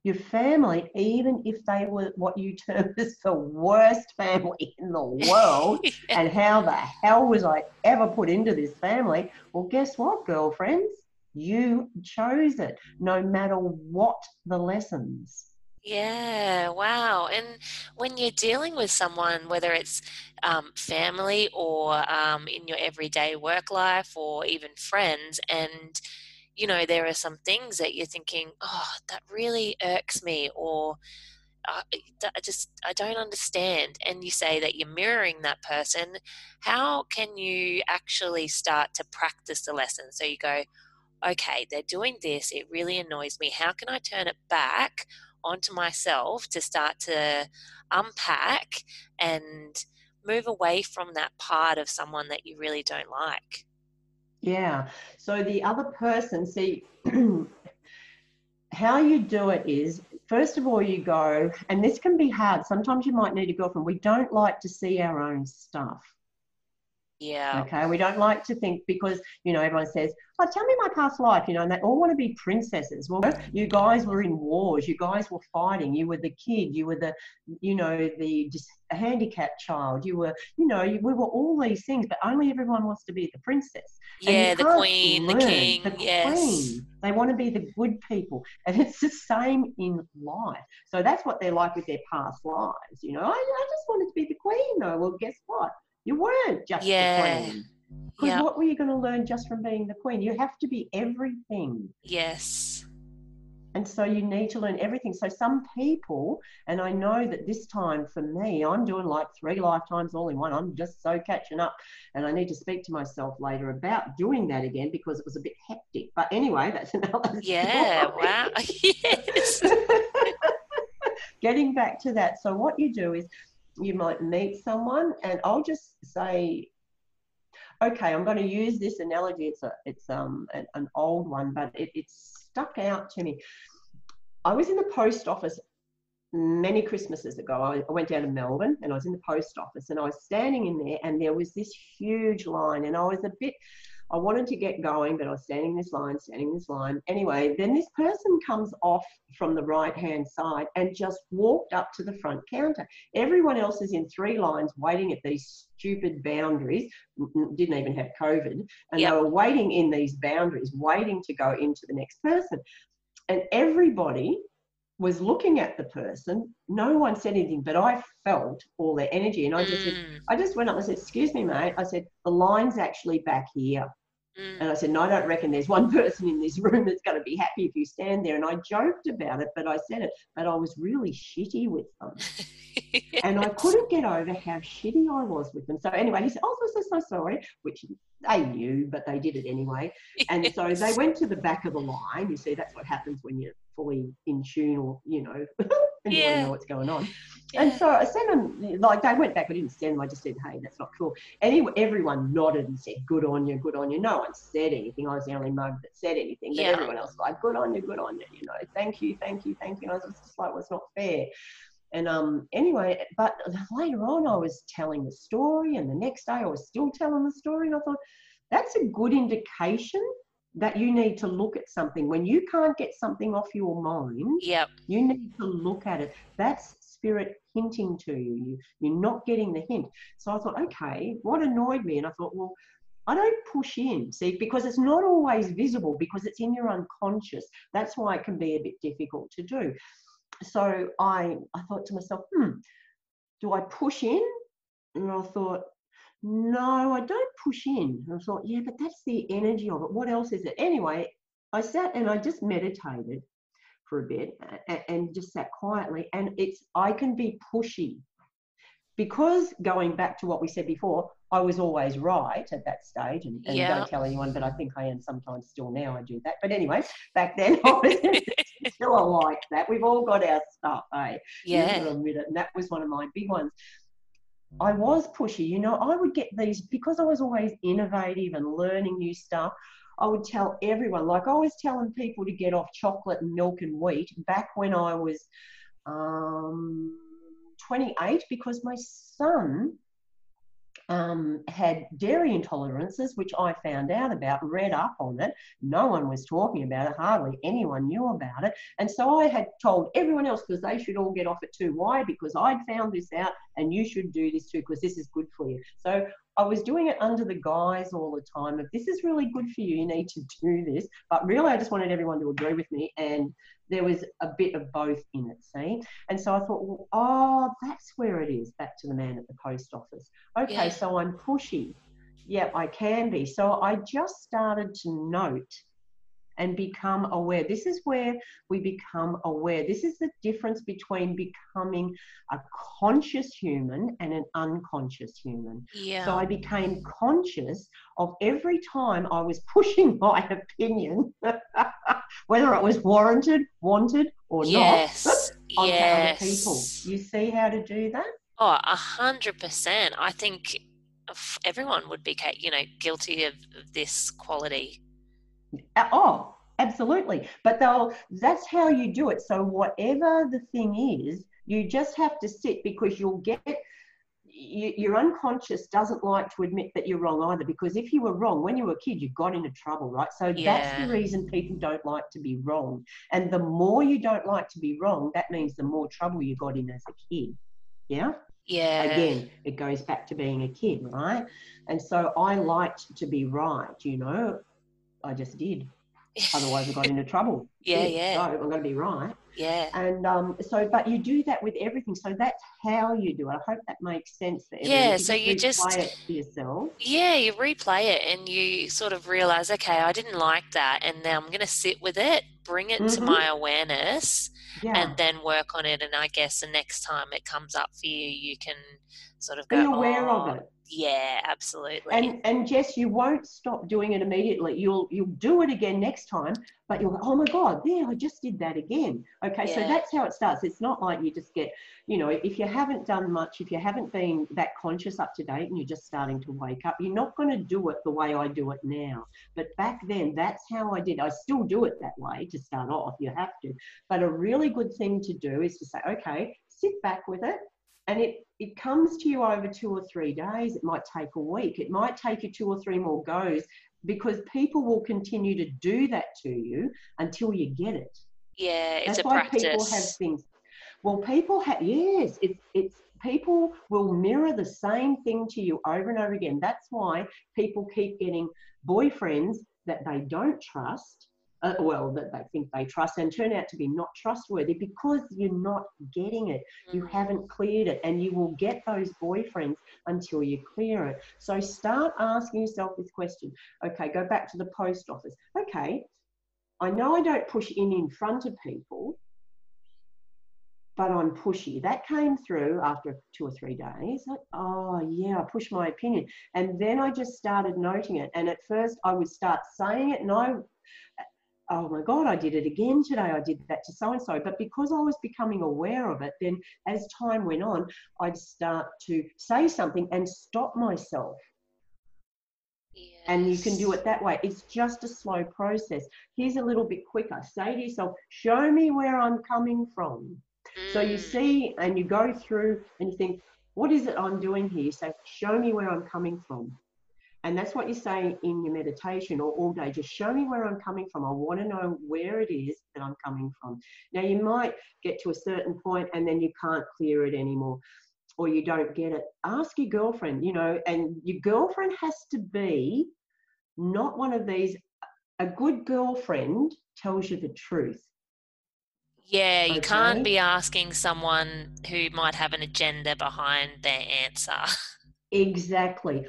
your family, even if they were what you term as the worst family in the world, yeah. and how the hell was I ever put into this family? Well, guess what, girlfriends? You chose it, no matter what the lessons. Yeah, wow. And when you're dealing with someone, whether it's um, family or um, in your everyday work life or even friends, and you know, there are some things that you're thinking, oh, that really irks me, or I just I don't understand. And you say that you're mirroring that person. How can you actually start to practice the lesson? So you go, okay, they're doing this. It really annoys me. How can I turn it back onto myself to start to unpack and move away from that part of someone that you really don't like? Yeah. So the other person, see, how you do it is first of all, you go, and this can be hard. Sometimes you might need a girlfriend. We don't like to see our own stuff. Yeah. Okay. We don't like to think because, you know, everyone says, oh, tell me my past life, you know, and they all want to be princesses. Well, you guys were in wars. You guys were fighting. You were the kid. You were the, you know, the handicapped child. You were, you know, we were all these things, but only everyone wants to be the princess. Yeah, the queen, the king. The yes. queen. They want to be the good people. And it's the same in life. So that's what they're like with their past lives. You know, I, I just wanted to be the queen, though. Well, guess what? You weren't just yeah. the queen. Because yep. what were you going to learn just from being the queen? You have to be everything. Yes. And so you need to learn everything. So some people, and I know that this time for me, I'm doing like three lifetimes all in one. I'm just so catching up. And I need to speak to myself later about doing that again because it was a bit hectic. But anyway, that's another Yeah, story. wow. yes. Getting back to that. So what you do is you might meet someone, and I'll just say, okay, I'm going to use this analogy. It's a, it's um an, an old one, but it, it stuck out to me. I was in the post office many Christmases ago. I, went down to Melbourne and I was in the post office and I was standing in there and there was this huge line and I was a bit I wanted to get going, but I was standing this line, standing this line. Anyway, then this person comes off from the right hand side and just walked up to the front counter. Everyone else is in three lines waiting at these stupid boundaries, didn't even have COVID, and yep. they were waiting in these boundaries, waiting to go into the next person. And everybody was looking at the person. No one said anything, but I felt all their energy. And I just mm. said, I just went up and said, Excuse me, mate. I said, The line's actually back here. Mm. And I said, No, I don't reckon there's one person in this room that's going to be happy if you stand there. And I joked about it, but I said it, but I was really shitty with them. yes. And I couldn't get over how shitty I was with them. So anyway, he said, Oh, so, so, so sorry, which they knew, but they did it anyway. And so they went to the back of the line. You see, that's what happens when you're fully in tune or, you know, and yeah. you know what's going on. Yeah. And so I sent them, like, they went back. I didn't send them. I just said, hey, that's not cool. Anyway, everyone nodded and said, good on you, good on you. No one said anything. I was the only mug that said anything. But yeah. everyone else was like, good on you, good on you, you know, thank you, thank you, thank you. And I was just like, well, it's not fair. And um, anyway, but later on, I was telling the story, and the next day, I was still telling the story. And I thought, that's a good indication that you need to look at something. When you can't get something off your mind, yep. you need to look at it. That's spirit hinting to you. You're not getting the hint. So I thought, okay, what annoyed me? And I thought, well, I don't push in, see, because it's not always visible because it's in your unconscious. That's why it can be a bit difficult to do so I, I thought to myself, hmm, do I push in? And I thought, no, I don't push in. And I thought, yeah, but that's the energy of it. What else is it? Anyway, I sat and I just meditated for a bit and, just sat quietly. And it's, I can be pushy because going back to what we said before, I was always right at that stage, and, and yeah. don't tell anyone, but I think I am sometimes still now. I do that, but anyway, back then I was still like that. We've all got our stuff, eh? Yeah. Admit it, and that was one of my big ones. I was pushy, you know. I would get these because I was always innovative and learning new stuff. I would tell everyone, like I was telling people to get off chocolate and milk and wheat back when I was. Um, 28 because my son um, had dairy intolerances, which I found out about, read up on it. No one was talking about it, hardly anyone knew about it. And so I had told everyone else because they should all get off it too. Why? Because I'd found this out and you should do this too because this is good for you. So I was doing it under the guise all the time of this is really good for you, you need to do this. But really, I just wanted everyone to agree with me. And there was a bit of both in it, see? And so I thought, well, oh, that's where it is, back to the man at the post office. Okay, yeah. so I'm pushy. Yeah, I can be. So I just started to note and become aware. This is where we become aware. This is the difference between becoming a conscious human and an unconscious human. Yeah. So I became conscious of every time I was pushing my opinion, whether it was warranted, wanted, or yes. not, onto yes. other people. You see how to do that? Oh, a hundred percent. I think uh, everyone would be, you know, guilty of this quality. Oh, absolutely. But they'll, that's how you do it. So whatever the thing is, you just have to sit because you'll get you, your unconscious doesn't like to admit that you're wrong either because if you were wrong when you were a kid you got into trouble right? So yeah. that's the reason people don't like to be wrong. And the more you don't like to be wrong that means the more trouble you got in as a kid. Yeah? Yeah. again it goes back to being a kid right? And so i liked to be right you know I just did. Otherwise, I got into trouble. Yeah, yeah. So I'm going to be right. Yeah. And um, so, but you do that with everything. So that's how you do it. I hope that makes sense for. Yeah. You so you just it for yourself. Yeah, you replay it and you sort of realize, okay, I didn't like that, and now I'm going to sit with it, bring it mm-hmm. to my awareness, yeah. and then work on it. And I guess the next time it comes up for you, you can sort of be go, aware oh, of it. Yeah, absolutely. And and Jess, you won't stop doing it immediately. You'll you'll do it again next time, but you'll go, oh my God, there, I just did that again. Okay, yeah. so that's how it starts. It's not like you just get, you know, if you haven't done much, if you haven't been that conscious up to date and you're just starting to wake up, you're not going to do it the way I do it now. But back then, that's how I did. I still do it that way to start off. You have to. But a really good thing to do is to say, okay, sit back with it and it it comes to you over two or three days. It might take a week. It might take you two or three more goes because people will continue to do that to you until you get it. Yeah it's that's why practice. people have things. Well people have yes it's it's people will mirror the same thing to you over and over again. That's why people keep getting boyfriends that they don't trust uh, well, that they think they trust and turn out to be not trustworthy because you're not getting it. You mm. haven't cleared it, and you will get those boyfriends until you clear it. So start asking yourself this question. Okay, go back to the post office. Okay, I know I don't push in in front of people, but I'm pushy. That came through after two or three days. Like, oh, yeah, I pushed my opinion. And then I just started noting it. And at first, I would start saying it, and I oh my God, I did it again today. I did that to so and so. But because I was becoming aware of it, then as time went on, I'd start to say something and stop myself. Yes. And you can do it that way. It's just a slow process. Here's a little bit quicker. Say to yourself, show me where I'm coming from. Mm. So you mm. see and you go through and you think, what is it I'm doing here? You say, show me where I'm coming from. And that's what you say in your meditation or all day. Just show me where I'm coming from. I want to know where it is that I'm coming from. Now, you might get to a certain point and then you can't clear it anymore or you don't get it. Ask your girlfriend, you know, and your girlfriend has to be not one of these. A good girlfriend tells you the truth. Yeah, you okay? can't be asking someone who might have an agenda behind their answer. Exactly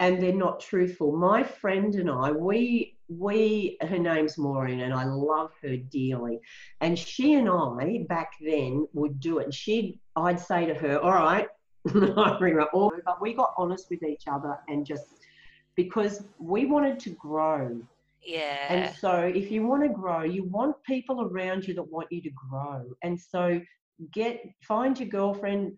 and they're not truthful. My friend and I, we we her name's Maureen and I love her dearly. And she and I back then would do it. And she'd I'd say to her, All right, I bring her up all but we got honest with each other and just because we wanted to grow. Yeah. And so if you want to grow, you want people around you that want you to grow. And so get find your girlfriend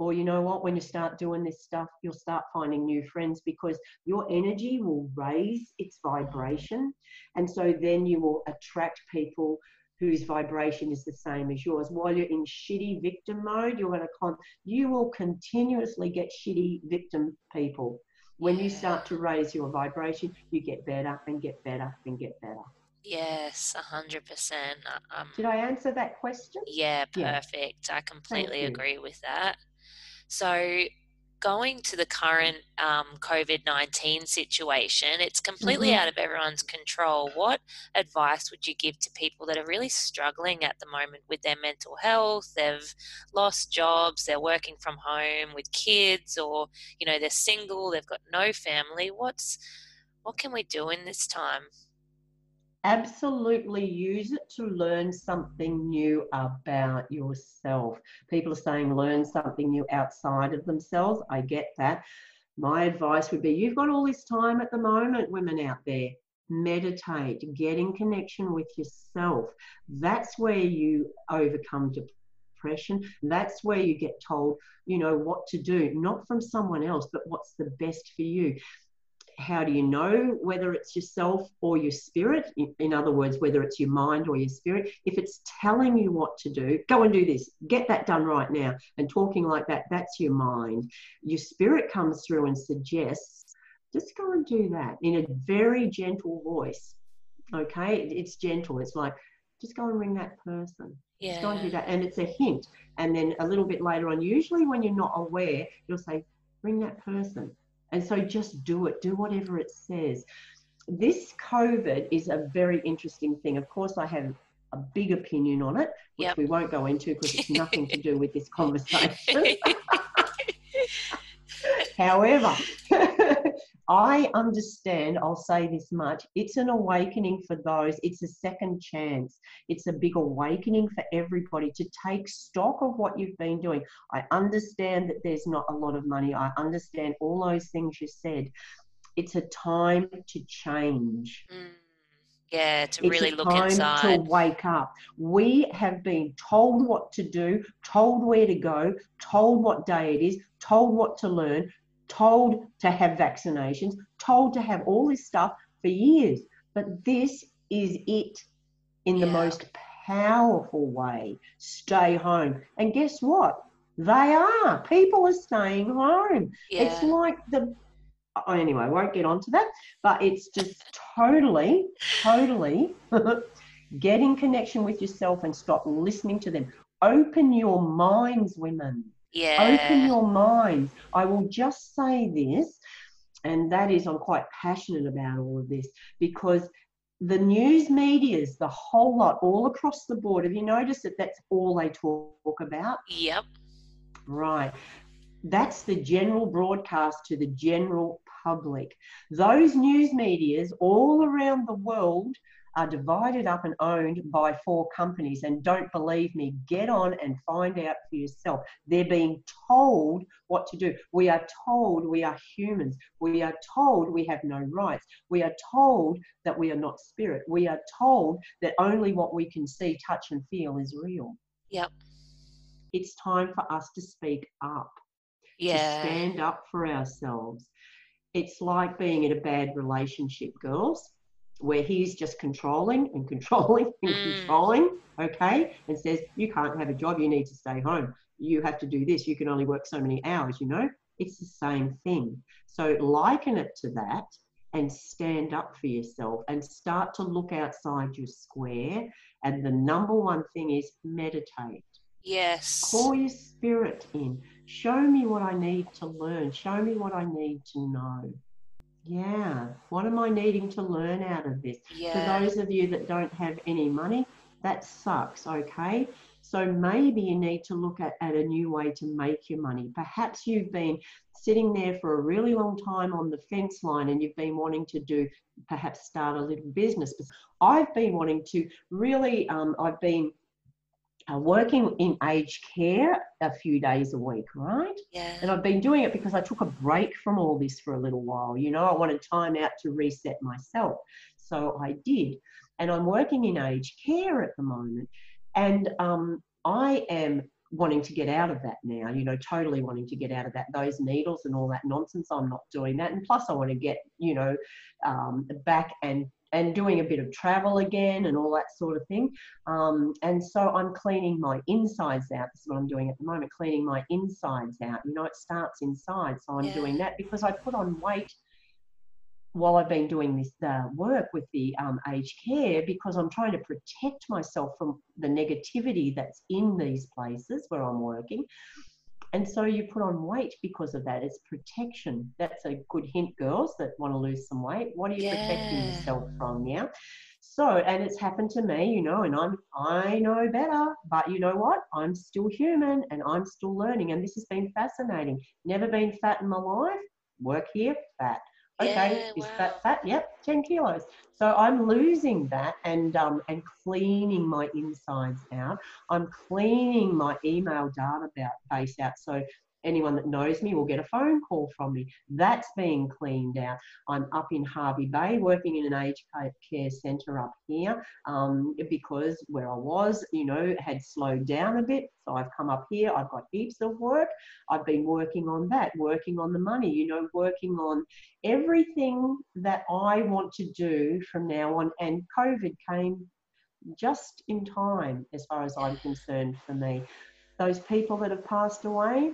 or you know what when you start doing this stuff you'll start finding new friends because your energy will raise its vibration and so then you will attract people whose vibration is the same as yours while you're in shitty victim mode you're going to con- you will continuously get shitty victim people when you start to raise your vibration you get better and get better and get better Yes, a hundred percent. Uh, um, Did I answer that question? Yeah, perfect. Yeah. I completely agree with that. So, going to the current um, COVID 19 situation, it's completely mm-hmm. out of everyone's control. What advice would you give to people that are really struggling at the moment with their mental health? They've lost jobs, they're working from home with kids, or, you know, they're single, they've got no family. What's what can we do in this time? Absolutely use it to learn something new about yourself. People are saying learn something new outside of themselves. I get that. My advice would be you've got all this time at the moment, women out there. Meditate, get in connection with yourself. That's where you overcome depression. That's where you get told, you know, what to do, not from someone else, but what's the best for you how do you know whether it's yourself or your spirit? In other words, whether it's your mind or your spirit. If it's telling you what to do, go and do this, get that done right now. And talking like that, that's your mind. Your spirit comes through and suggests, just go and do that in a very gentle voice. Okay, it's gentle. It's like, just go and ring that person. Yeah. Just go and do that. And it's a hint. And then a little bit later on, usually when you're not aware, you'll say, ring that person and so just do it, do whatever it says. This COVID is a very interesting thing. Of course, I have a big opinion on it, which yep. we won't go into because it's nothing to do with this conversation. However, I understand, I'll say this much it's an awakening for those, it's a second chance. It's a big awakening for everybody to take stock of what you've been doing. I understand that there's not a lot of money, I understand all those things you said. It's a time to change. Mm. Yeah, to it's really a look time inside. to wake up. We have been told what to do, told where to go, told what day it is, told what to learn, told to have vaccinations, told to have all this stuff for years. But this is it in the Yeah. most powerful way. Stay home. And guess what? They are. People are staying home. It's like the oh, anyway, I won't get onto that, but it's just totally, totally get in connection with yourself and stop listening to them. Open your minds, women. Yeah. Open your mind. I will just say this, and that is I'm quite passionate about all of this because the news medias, the whole lot, all across the board, have you noticed that that's all they talk about? Yep. Right. That's the general broadcast to the general public. Those news medias all around the world are divided up and owned by four companies. And don't believe me, get on and find out for yourself. They're being told what to do. We are told we are humans. We are told we have no rights. We are told that we are not spirit. We are told that only what we can see, touch, and feel is real. Yep. It's time for us to speak up to Yeah. stand up for ourselves. It's like being in a bad relationship, girls, where he's just controlling and controlling and Mm. controlling, okay, and says, You can't have a job, you need to stay home. You have to do this, you can only work so many hours, you know? It's the same thing. So liken it to that and stand up for yourself and start to look outside your square. And the number one thing is meditate. Yes. Call your spirit in. Show me what I need to learn. Show me what I need to know. Yeah. What am I needing to learn out of this? Yeah. For those of you that don't have any money, that sucks, okay? So maybe you need to look at, at a new way to make your money. Perhaps you've been sitting there for a really long time on the fence line and you've been wanting to do, perhaps start a little business. I've been wanting to really, um, I've been uh, working in aged care a few days a week, right? yeah. And I've been doing it because I took a break from all this for a little while. You know, I wanted time out to reset myself. So I did. And I'm working in aged care at the moment. And um, I am wanting to get out of that now, you know, totally wanting to get out of that, those needles and all that nonsense. I'm not doing that. And plus, I want to get, you know, um, back and and doing a bit of travel again and all that sort of thing. Um, and so I'm cleaning my insides out. This is what I'm doing at the moment, cleaning my insides out. You know, it starts inside. So I'm Yeah. doing that because I put on weight while I've been doing this uh, work with the um, aged care because I'm trying to protect myself from the negativity that's in these places where I'm working. And so you put on weight because of that. It's protection. That's a good hint, girls that want to lose some weight. What are you protecting yourself from? Yeah. So, and it's happened to me, you know, and I'm I know better, but you know what? I'm still human and I'm still learning. And this has been fascinating. Never been fat in my life. Work here, fat. Okay, Yeah, is wow. fat fat? Yep, 10 kilos. So I'm losing that and um, and cleaning my insides out. I'm cleaning my email database out. So anyone that knows me will get a phone call from me. That's being cleaned out. I'm up in Hervey Bay working in an aged care centre up here um, because where I was, you know, had slowed down a bit. So I've come up here. I've got heaps of work. I've been working on that, working on the money, you know, working on everything that I want to do from now on. And COVID came just in time, as far as I'm concerned, for me. Those people that have passed away,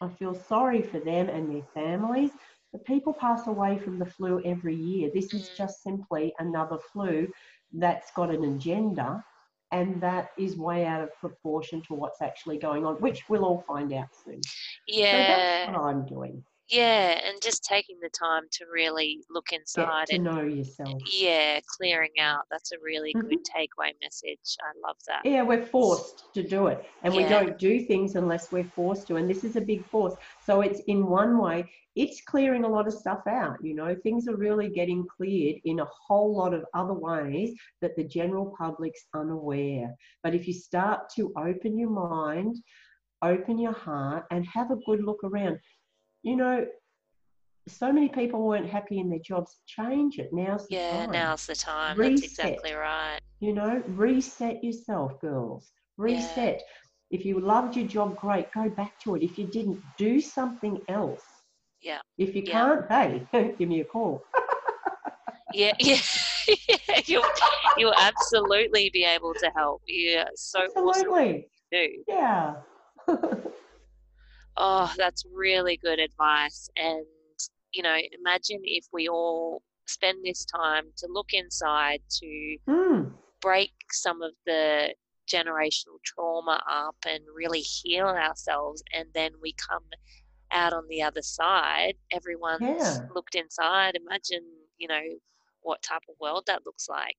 I feel sorry for them and their families. But people pass away from the flu every year. This is Mm. just simply another flu that's got an agenda and that is way out of proportion to what's actually going on, which we'll all find out soon. So Yeah. that's what I'm doing. Yeah, and just taking the time to really look inside Get to and know yourself. yeah, clearing out. That's a really Mhm. good takeaway message. I love that. Yeah, we're forced to do it. And we don't do things unless we're forced to. And this is a big force. So it's in one way, it's clearing a lot of stuff out. You know, things are really getting cleared in a whole lot of other ways that the general public's unaware. But if you start to open your mind, open your heart, and have a good look around, you know, so many people weren't happy in their jobs. Change it. Now's the Yeah, time. now's the time. That's Reset. exactly right. You know, reset yourself, girls. Reset. If you loved your job, great, go back to it. If you didn't, do something else. Yeah. If you Yeah. can't, hey, give me a call. Yeah, yeah. yeah you'll you'll absolutely be able to help. Yeah, so awesome Absolutely. do. Yeah. Oh, that's really good advice. And, you know, imagine if we all spend this time to look inside, to Mm, break some of the generational trauma up and really heal ourselves. And then we come out on the other side. Everyone's Yeah. looked inside. Imagine, you know, what type of world that looks like.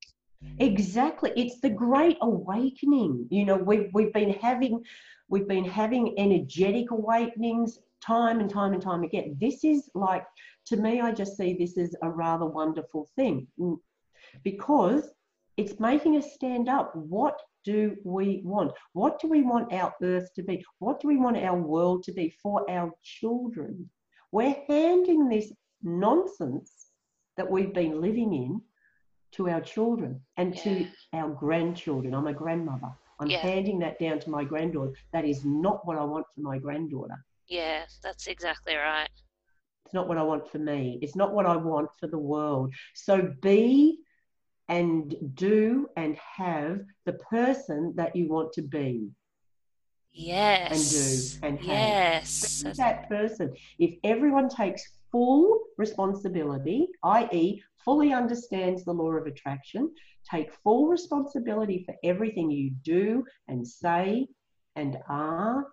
exactly. It's the great awakening. You know, we've we've been having we've been having energetic awakenings time and time and time again. This is like to me, I just see this as a rather wonderful thing mm, because it's making us stand up. What do we want? What do we want our earth to be? What do we want our world to be for our children? We're handing this nonsense that we've been living in to our children and Yeah. to our grandchildren. I'm a grandmother. I'm Yeah. handing that down to my granddaughter. That is not what I want for my granddaughter. Yeah, that's exactly right. It's not what I want for me. It's not what I want for the world. So be and do and have the person that you want to be. Yes. and do and have. yes. Be that person. If everyone takes full responsibility, i.e., fully understands the law of attraction, take full responsibility for everything you do and say and are,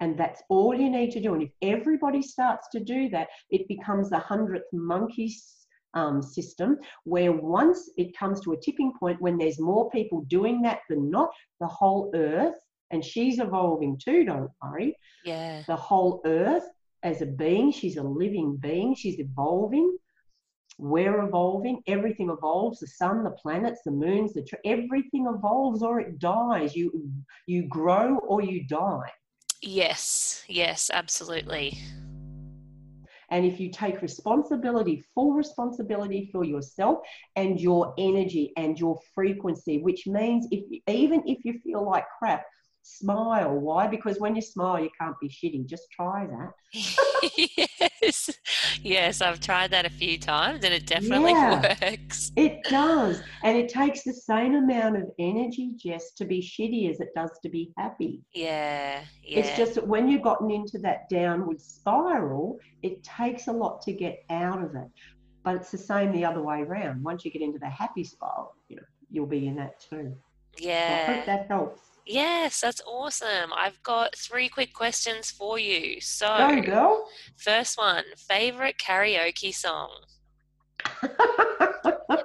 and that's all you need to do. And if everybody starts to do that, it becomes the hundredth monkey um, system where once it comes to a tipping point when there's more people doing that than not, the whole earth, and she's evolving too, don't worry, Yeah. the whole earth as a being. She's a living being. She's evolving. We're evolving. Everything evolves. The sun, the planets, the moons, the tr- everything evolves or it dies. You you grow or you die. Yes. Yes, absolutely. And if you take responsibility, full responsibility for yourself and your energy and your frequency, which means if even if you feel like crap, smile. Why? Because when you smile, you can't be shitty. Just try that. yes. Yes, I've tried that a few times and it definitely Yeah. works. It does. And it takes the same amount of energy, just to be shitty as it does to be happy. Yeah. Yeah. It's just that when you've gotten into that downward spiral, it takes a lot to get out of it. But it's the same the other way around. Once you get into the happy spiral, you know, you'll be in that too. So I hope that helps. Yes, that's awesome. I've got three quick questions for you. So, there you Go, first one, favorite karaoke song?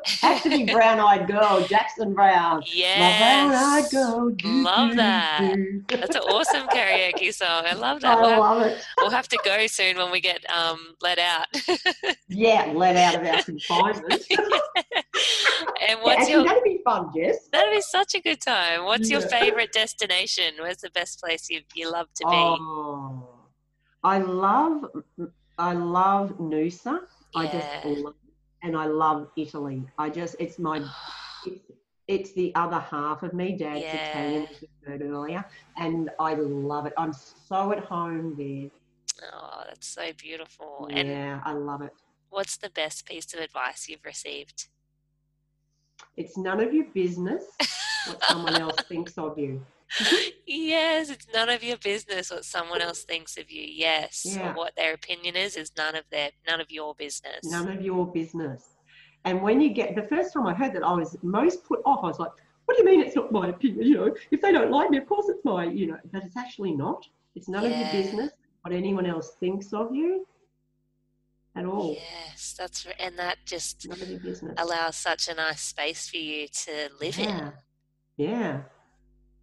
Has to be Brown Eyed Girl, Jackson Browne. My brown eyed girl. do, Love that. That's an awesome karaoke song. I love that. I We'll, love it. we'll have to go soon when we get um, let out. Yeah, let out of our confinement. and Yeah, what's actually, your that'd be fun, Jess. That'd be such a good time. What's your favorite destination? Where's the best place you you love to be? Oh, I love, I love Noosa. I just Yeah. love, and I love Italy. I just, it's my, it's, it's the other half of me. Dad's Yeah. Italian, as you heard earlier, and I love it. I'm so at home there. Oh, that's so beautiful. And Yeah, I love it. what's the best piece of advice you've received? It's none of your business what someone else thinks of you. Mm-hmm. yes, it's none of your business what someone else thinks of you. Yes, or what their opinion is is none of their none of your business. None of your business. And when you get the first time I heard that, I was most put off. I was like, "What do you mean it's not my opinion? You know, if they don't like me, of course it's my, you know." But it's actually not. It's none of your business what anyone else thinks of you. at all. Yes, that's right. And that just None of your business. allows such a nice space for you to live in. yeah.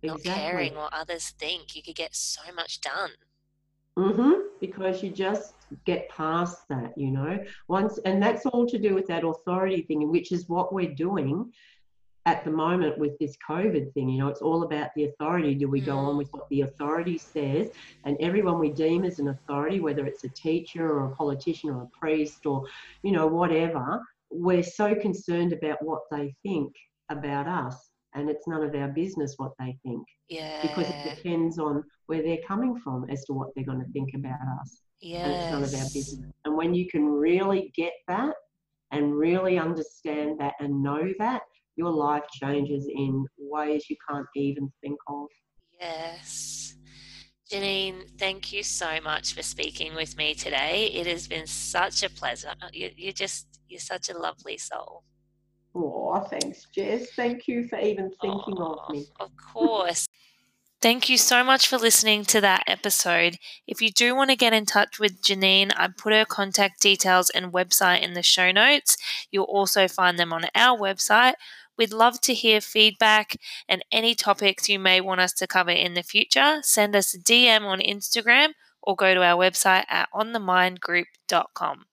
Yeah. Not Exactly. caring what others think. You could get so much done. Mm-hmm. Because you just get past that, you know. Once, and that's all to do with that authority thing, which is what we're doing at the moment with this COVID thing. You know, it's all about the authority. Do we go on Mm. with what the authority says? And everyone we deem as an authority, whether it's a teacher or a politician or a priest or, you know, whatever, we're so concerned about what they think about us. And it's none of our business what they think Yeah. because it depends on where they're coming from as to what they're going to think about us. Yeah. And it's none of our business. And when you can really get that and really understand that and know that, your life changes in ways you can't even think of. Yes. Janine, thank you so much for speaking with me today. It has been such a pleasure. You're just, you're such a lovely soul. Oh, thanks, Jess. Thank you for even thinking Aw, of me. Of course. Thank you so much for listening to that episode. If you do want to get in touch with Janine, I put her contact details and website in the show notes. You'll also find them on our website. We'd love to hear feedback and any topics you may want us to cover in the future. Send us a DM on Instagram or go to our website at onthemindgroup.com.